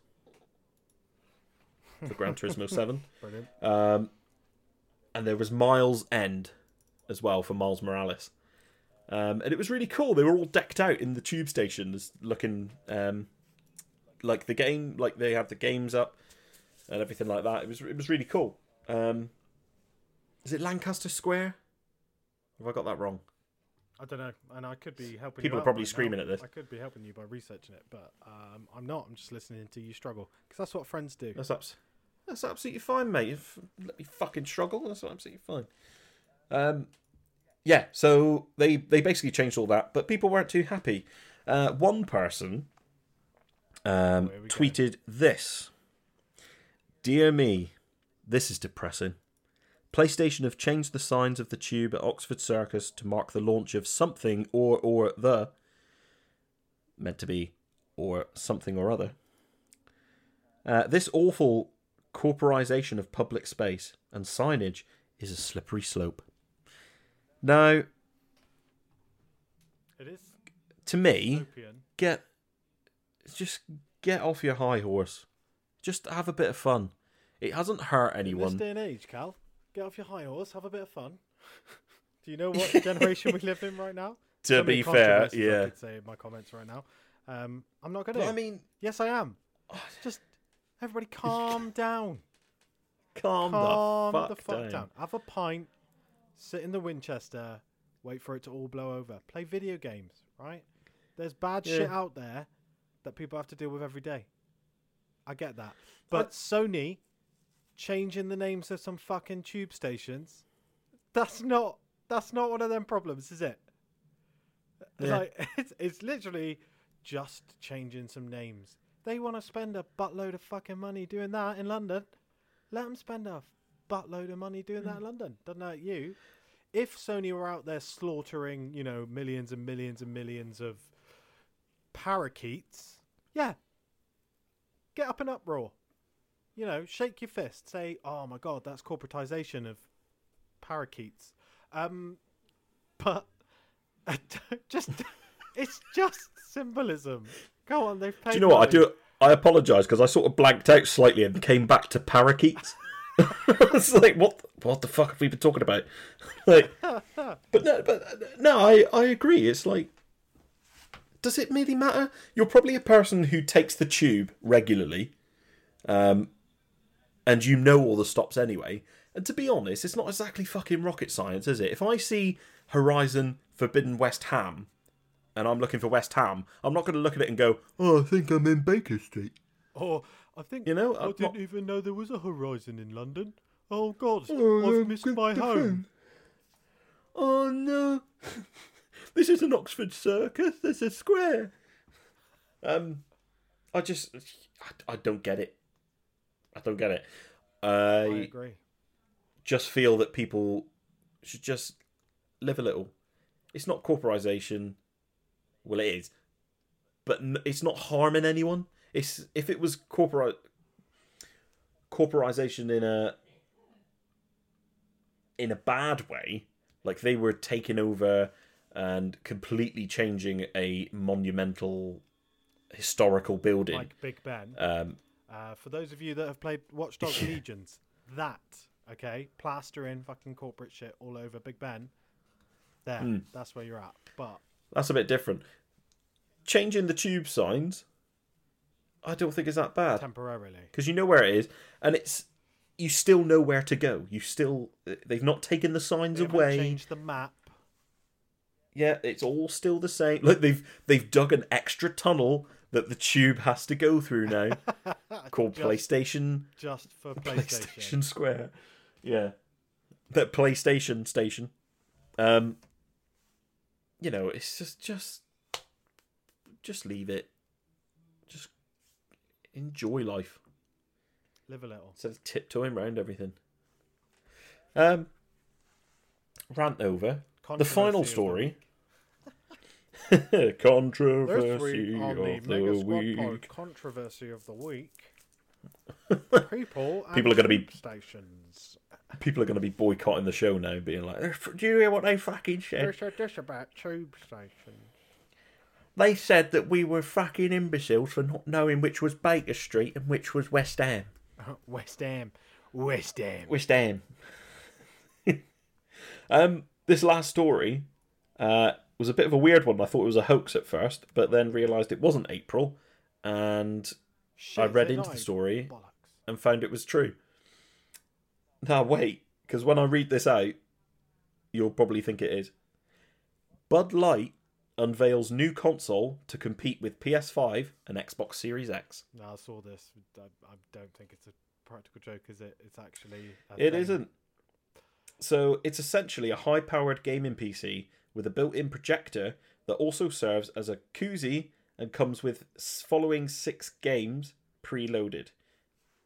for Gran Turismo Seven. Um, and there was Miles End as well for Miles Morales. Um, and it was really cool. They were all decked out in the tube stations, looking um, like the game, like they have the games up and everything like that. It was it was really cool. Um, is it Lancaster Square? Have I got that wrong? I don't know, and I could be helping. People you are probably right screaming now. at this. I could be helping you by researching it, but um, I'm not. I'm just listening to you struggle because that's what friends do. That's abs- that's absolutely fine, mate. If, let me fucking struggle. That's absolutely fine. Um, yeah. So they they basically changed all that, but people weren't too happy. Uh, one person um, we go. tweeted this: "Dear me, this is depressing." PlayStation have changed the signs of the tube at Oxford Circus to mark the launch of something or or the meant to be or something or other. Uh, this awful corporization of public space and signage is a slippery slope. Now, It is to me, get just get off your high horse. Just have a bit of fun. It hasn't hurt In this anyone. day and age, Cal, get off your high horse, have a bit of fun. do you know what generation we live in right now? To So be fair, controversies I yeah. could say in my comments right now. Um, I'm not going to. I mean, yes, I am. Just everybody, calm down. calm, Calm the fuck, the fuck down. down. Have a pint, sit in the Winchester, wait for it to all blow over. Play video games, right? There's bad shit out there that people have to deal with every day. I get that. But Sony changing the names of some fucking tube stations, that's not that's not one of them problems, is it? Yeah. Like it's it's literally just changing some names. They want to spend a buttload of fucking money doing that in London. Let them spend a buttload of money doing that in mm. London. Doesn't hurt you. If Sony were out there slaughtering, you know, millions and millions and millions of parakeets, yeah, get up in uproar. You know, shake your fist. Say, "Oh my god, that's corporatization of parakeets." Um, but just it's just symbolism. Go on, they've paid. Do you know what I do? I apologise because I sort of blanked out slightly and came back to parakeets. it's like what? What the fuck have we been talking about? like, but no, but no, I I agree. It's like, does it really matter? You're probably a person who takes the tube regularly, um, and you know all the stops anyway. And to be honest, it's not exactly fucking rocket science, is it? If I see Horizon Forbidden West Ham and I'm looking for West Ham, I'm not going to look at it and go, "Oh, I think I'm in Baker Street." Oh, I think You know, I I'm didn't not- even know there was a horizon in London. Oh God, Oh, I've missed my home. Oh no, this is an Oxford circus. There's a square. Um, I just, I, I don't get it. I don't get it. I I agree. just feel that people should just live a little. It's not corporization. Well, it is, but it's not harming anyone. It's if it was corporate corporization in a in a bad way, like they were taking over and completely changing a monumental historical building. Like Big Ben. um, Uh, for those of you that have played Watchdog Legions, that okay, plastering fucking corporate shit all over Big Ben. There, Hmm. that's where you're at. But That's a bit different. Changing the tube signs, I don't think is that bad temporarily, because you know where it is, and it's you still know where to go. You still they've not taken the signs they away. changed the map. Yeah, it's all still the same. Like they've they've dug an extra tunnel that the tube has to go through now, called Just- PlayStation just for PlayStation. PlayStation Square. Yeah, that PlayStation station. Um, you know, it's just just just leave it. Just enjoy life Live a little. instead of tiptoeing around everything. Um, rant over. The final story. Controversy on the of the week. controversy of the week. People, and People are gonna be- stations. People are going to be boycotting the show now, being like, "Do you hear what they fucking said? They said this about tube stations. They said that we were fucking imbeciles for not knowing which was Baker Street and which was West Ham. West Ham, West Ham. West Ham. um, this last story uh, was a bit of a weird one. I thought it was a hoax at first, but then realised it wasn't April, and I read into the story Bollocks. and found it was true. Now wait, because when I read this out, you'll probably think it is. Bud Light unveils new console to compete with PS5 and Xbox Series X. Now I saw this. I, I don't think it's a practical joke, is it? It's actually. It isn't. So it's essentially a high-powered gaming PC with a built-in projector that also serves as a koozie and comes with following six games preloaded: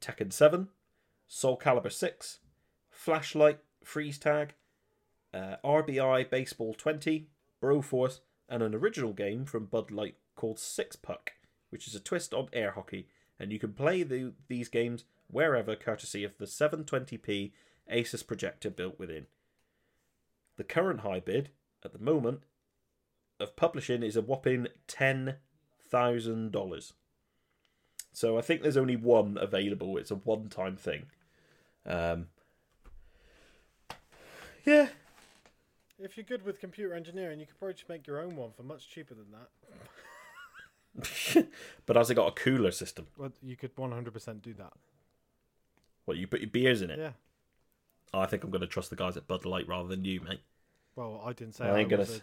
Tekken 7, Soul Calibur 6, Flashlight, Freeze Tag, uh, RBI Baseball 20, Broforce, and an original game from Bud Light called Six Puck, which is a twist on air hockey, and you can play the, these games wherever, courtesy of the 720p Asus projector built within. The current high bid at the moment of publishing is a whopping ten thousand dollars. So I think there's only one available. It's a one-time thing. Um, yeah, If you're good with computer engineering, you could probably just make your own one for much cheaper than that. but has it got a cooler system? Well, you could 100% do that. What you put your beers in it? Yeah. I think I'm going to trust the guys at Bud Light rather than you, mate. Well, I didn't say I I, ain't gonna was a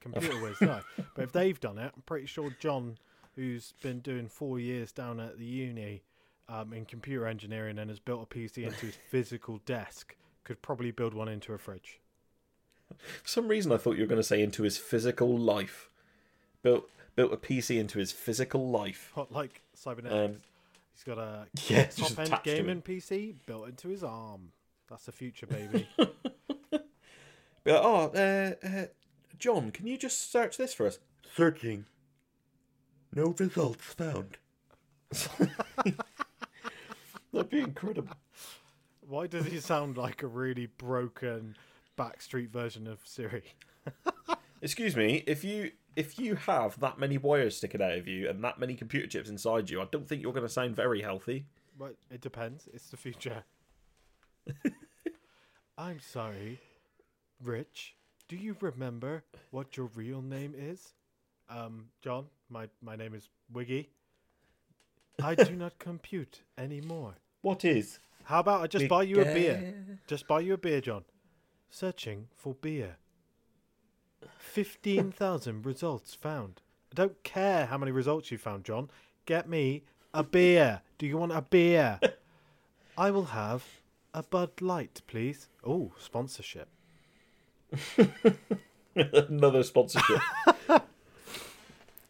computer whiz, no. But if they've done it, I'm pretty sure John, who's been doing four years down at the uni um, in computer engineering and has built a PC into his physical desk, could probably build one into a fridge. For some reason, I thought you were going to say into his physical life. Built built a PC into his physical life. Like cybernetics. Um, He's got a Yeah, top end gaming. PC built into his arm. That's the future, baby. Be like, oh, uh, uh, John, can you just search this for us? Searching. No results found. That'd be incredible. Why does he sound like a really broken backstreet version of Siri? Excuse me, if you if you have that many wires sticking out of you and that many computer chips inside you, I don't think you're going to sound very healthy. Well, it depends. It's the future. I'm sorry, Rich. Do you remember what your real name is? Um, John. My my name is Wiggy. I do not compute anymore. What is? How about I just buy you a beer? Just buy you a beer, John. Searching for beer. 15,000 results found. I don't care how many results you found, John. Get me a beer. Do you want a beer? I will have a Bud Light, please. Oh, sponsorship. Another sponsorship.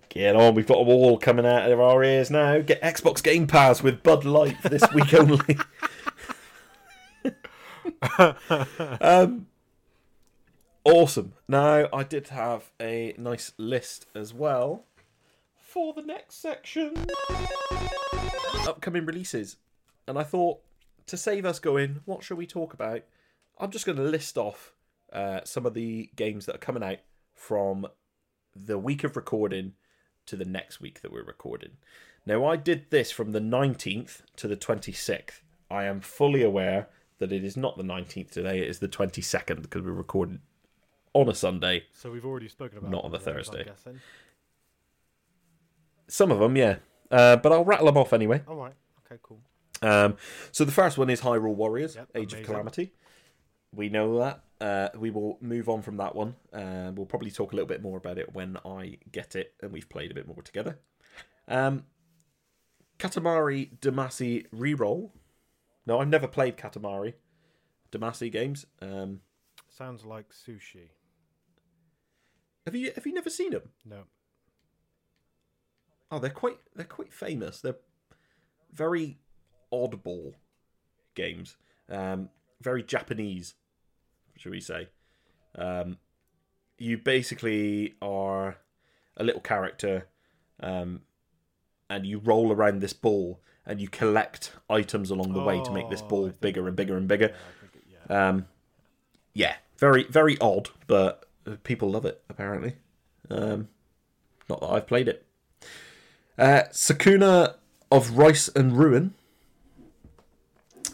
Get on, we've got them all coming out of our ears now. Get Xbox Game Pass with Bud Light this week only. um, awesome. Now, I did have a nice list as well for the next section. Upcoming releases. And I thought, to save us going, what shall we talk about? I'm just going to list off uh, some of the games that are coming out from the week of recording to the next week that we're recording. Now, I did this from the 19th to the 26th. I am fully aware that it is not the 19th today, it is the 22nd because we're recording on a Sunday. So we've already spoken about Not on the of those, I'm Thursday. Some of them, yeah. Uh, but I'll rattle them off anyway. All right. Okay, cool. Um, so the first one is Hyrule Warriors: Yep, Age of. Calamity. We know that. Uh, we will move on from that one. Uh, we'll probably talk a little bit more about it when I get it and we've played a bit more together. Um, Katamari Damacy Reroll. No, I've never played Katamari Damacy games. Um, Sounds like sushi. have you have you never seen them? No. Oh, they're quite they're quite famous. They're very oddball games. Um, very Japanese, should we say? Um, you basically are a little character, um, and you roll around this ball, and you collect items along the way to make this Oh, ball think- bigger and bigger and bigger. Yeah, it, yeah. Um, yeah, very very odd, but people love it apparently. Um, not that I've played it. Uh, Sakuna of Rice and Ruin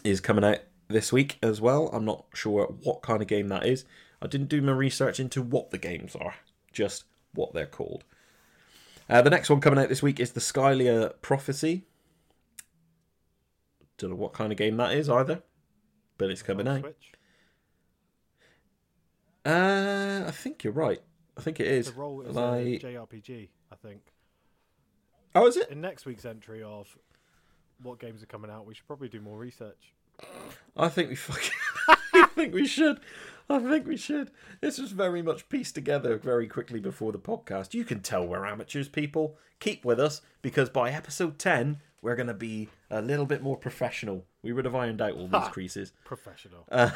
is coming out this week as well. I'm not sure what kind of game that is. I didn't do my research into what the games are, just what they're called. Uh, the next one coming out this week is the Skylia Prophecy. Don't know what kind of game that is either, but it's coming out. Switch. Uh, I think you're right. I think it is. The role is Like- a JRPG, I think. Oh, is it? In next week's entry of what games are coming out, we should probably do more research. I think we fucking. I think we should. I think we should. This was very much pieced together very quickly before the podcast. You can tell we're amateurs, people. Keep with us because by episode ten we're going to be a little bit more professional. We would have ironed out all these creases. Professional. Uh,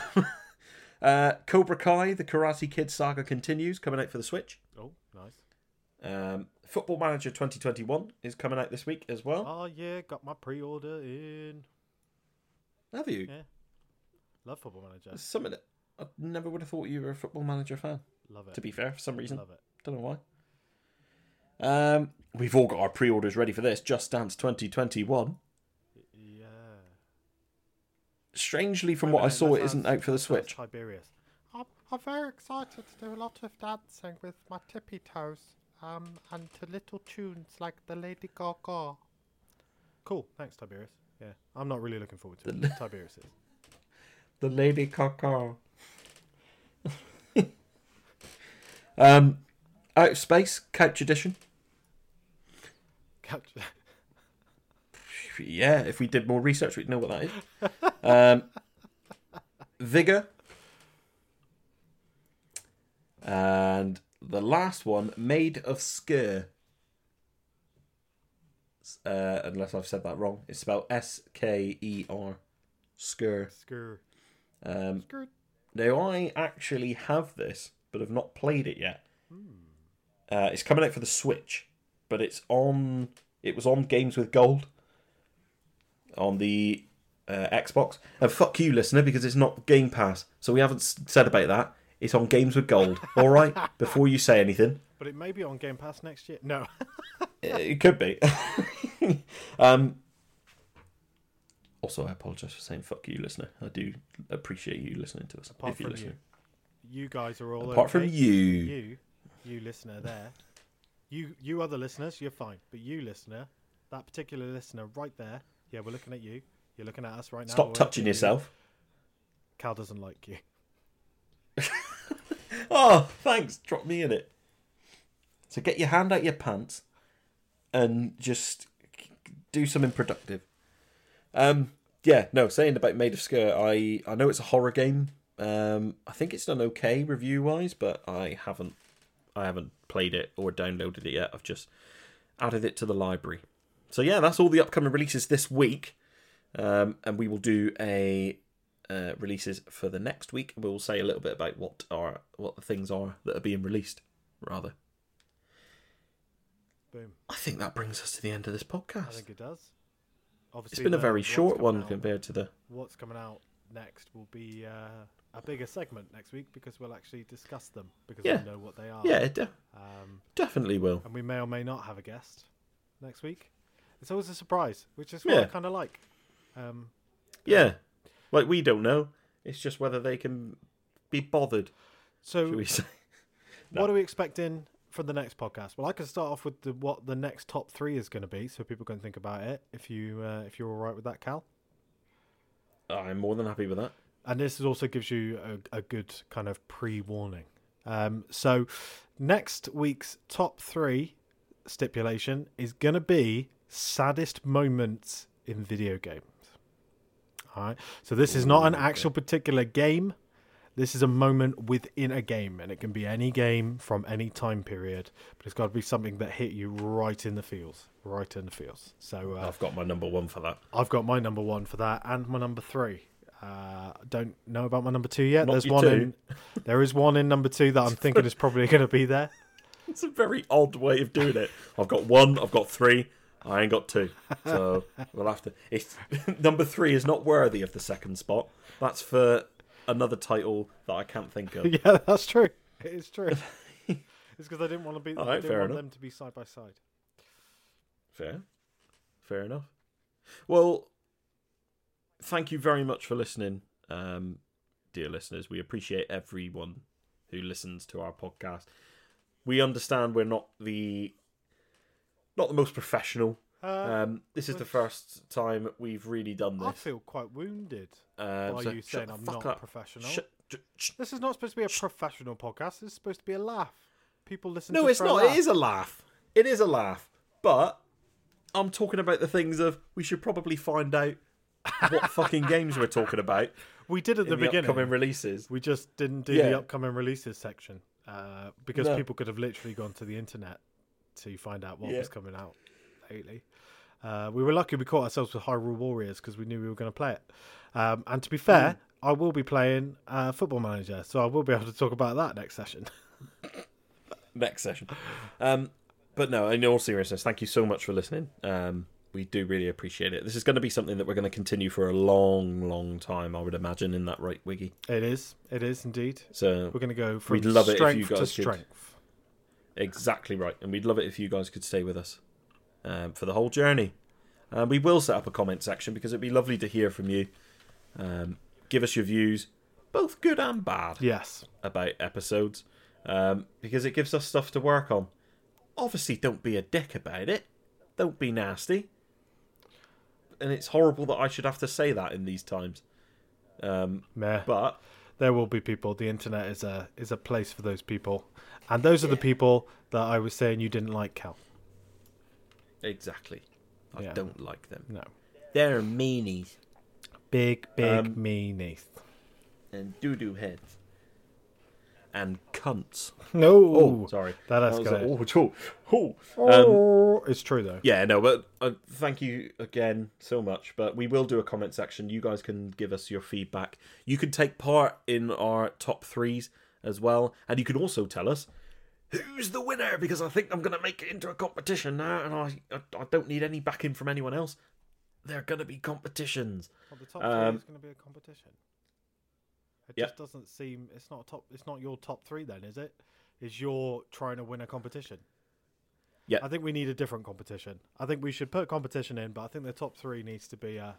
uh, Cobra Kai: The Karate Kid Saga continues, coming out for the Switch. oh, nice. Um, Football Manager 2021 is coming out this week as well. Oh yeah, got my pre-order in. Have you? Yeah. Love Football Manager. It's something that I never would have thought you were a Football Manager fan. Love it. To be fair, for some reason, Love it. don't know why. Um, we've all got our pre-orders ready for this. Just Dance 2021. Yeah. Strangely, from Wait what I saw, it isn't out for the Switch. Tiberius. I'm, I'm very excited to do a lot of dancing with my tippy toes. Um, and to little tunes like the Lady Gaga. Cool. Thanks, Tiberius. Yeah. I'm not really looking forward to it. Tiberius is. The Lady Caca. um, Out of Space Couch Edition. Catch- Yeah, if we did more research, we'd know what that is. um, Vigor. And the last one, Maid of Sker. Uh, unless I've said that wrong. It's spelled S K E R. Sker. Skur. Um, Skirt. now, I actually have this, but have not played it yet. Uh, it's coming out for the Switch, but it's on. It was on Games with Gold on the uh, Xbox. And fuck you, listener, because it's not Game Pass, so we haven't said about that. It's on Games with Gold. All right, before you say anything, But it may be on Game Pass next year. No. it could be. um. Also, I apologise for saying "fuck you," listener. I do appreciate you listening to us. Apart if you're from listening. you. You guys are all Apart from you. You, you listener there. You, you other listeners, you're fine. But you listener, that particular listener right there. Yeah, we're looking at you. You're looking at us right now. Stop touching at you. yourself. Cal doesn't like you. oh, thanks. Drop me in it. So get your hand out your pants and just do something productive. Um, yeah, no, saying about Maid of Sker, I I know it's a horror game. Um, I think it's done okay review wise, but I haven't I haven't played it or downloaded it yet. I've just added it to the library. So yeah, that's all the upcoming releases this week, um, and we will do a uh, releases for the next week. We'll say a little bit about what are what the things are that are being released. Rather, Boom. I think that brings us to the end of this podcast. I think it does. Obviously, It's been a very short one out- compared to the. What's coming out next will be uh, a bigger segment next week because we'll actually discuss them because Yeah. we know what they are. Yeah, it de- Um, definitely will. and we may or may not have a guest next week. It's always a surprise, which is what Yeah. I kind of like. Um, Yeah, like we don't know. It's just whether they can be bothered. so, we say? No. what are we expecting from the next podcast? Well, I can start off with the, what the next top three is going to be, so people can think about it. If you uh, if you're all right with that, Cal. I'm more than happy with that. and this also gives you a, a good kind of pre-warning. Um, so next week's top three stipulation is going to be saddest moments in video games. All right. So this is not an actual particular game. This is a moment within a game, and it can be any game from any time period. But it's got to be something that hit you right in the feels, right in the feels. So uh, I've got my number one for that. I've got my number one for that and my number three. Uh, don't know about my number two yet. Not There's one two. in. There is one in number two that I'm thinking is probably going to be there. It's a very odd way of doing it. I've got one. I've got three. I ain't got two. So we'll have to. It's, number three is not worthy of the second spot. That's for another title that I can't think of. yeah, that's true. It is true. it's because I didn't want to be. All I didn't fair want enough. them to be side by side. Fair. Fair enough. Well, thank you very much for listening, um, dear listeners. We appreciate everyone who listens to our podcast. We understand we're not the not the most professional. Uh, Um, this is the first time we've really done this. I feel quite wounded Um, by so you saying I'm not up. professional. Shut- sh- sh- This is not supposed to be a professional podcast. This is supposed to be a laugh. People listen. No, it's not. It is a laugh. It is a laugh. But I'm talking about the things of we should probably find out what fucking games we're talking about We did at the the, beginning. upcoming releases. We just didn't do Yeah. the upcoming releases section uh, because No. people could have literally gone to the internet to find out what Yeah. was coming out lately. Uh, we were lucky we caught ourselves with Hyrule Warriors because we knew we were going to play it. Um, and to be fair, I will be playing uh, Football Manager, so I will be able to talk about that next session. Next session. Um, but no, in all seriousness, thank you so much for listening. Um, we do really appreciate it. This is going to be something that we're going to continue for a long, long time, I would imagine, in that right, Wiggy. It is, it is indeed. So We're going to go from We'd love it if strength you to guys could- strength. Exactly right, and we'd love it if you guys could stay with us um, for the whole journey. Um, we will set up a comment section because it'd be lovely to hear from you. Um, give us your views, both good and bad, Yes. about episodes, um, because it gives us stuff to work on. Obviously, don't be a dick about it. Don't be nasty. And it's horrible that I should have to say that in these times. Um, Meh. but there will be people. The internet is a is a place for those people, and those are the people that I was saying you didn't like, Cal. Exactly, I Yeah. don't like them. No, They're meanies big, big Um, meanies. and doo doo heads and cunts. No, Oh, sorry. that was escalated. oh, oh, oh. Um, Oh, it's true though. yeah, no, but uh, thank you again so much. But we will do a comment section. You guys can give us your feedback. You can take part in our top threes as well, and you can also tell us who's the winner because I think I'm going to make it into a competition now, and I I, I don't need any backing from anyone else. There are going to be competitions. Well, the top Um, three is going to be a competition. It yeah. just doesn't seem. It's not a top. It's not your top three then, is it? Is you're trying to win a competition? Yeah. I think we need a different competition. I think we should put a competition in, but I think the top three needs to be a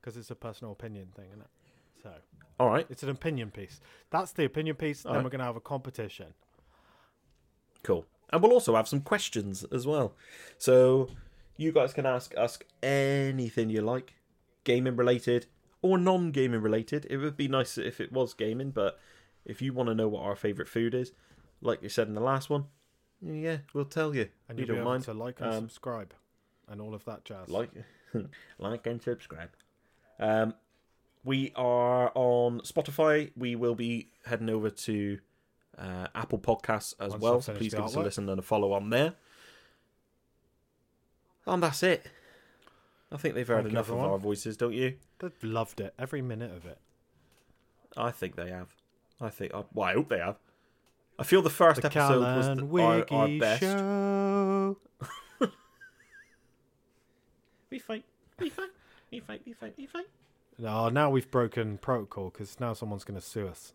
because it's a personal opinion thing, isn't it? So All right, it's an opinion piece. That's the opinion piece. then Alright. we're going to have a competition. Cool. And we'll also have some questions as well. So you guys can ask ask anything you like, gaming related or non gaming related. It would be nice if it was gaming, but If you want to know what our favourite food is, like you said in the last one, yeah, we'll tell you. And you'll don't able mind. to like and Um, subscribe and all of that jazz. Like, like and subscribe. Um, we are on Spotify. We will be heading over to uh, Apple Podcasts as Once well. So please give us a listen and a follow on there. And that's it. I think they've heard Thank enough of our voices, don't you? They've loved it, every minute of it. I think they have. I think. I, well, I hope they have. I feel the first The episode was the, our, our best. Show. We fight. We fight. We fight. We fight. We fight. No, now we've broken protocol because now someone's going to sue us.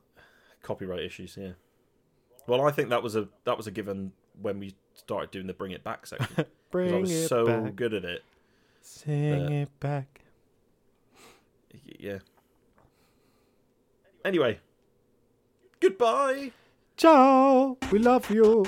copyright issues. Yeah. Well, I think that was a that was a given when we started doing the bring it back section Bring I was it so back, good at it. sing Uh, it back. Yeah. Anyway, goodbye. Ciao, we love you.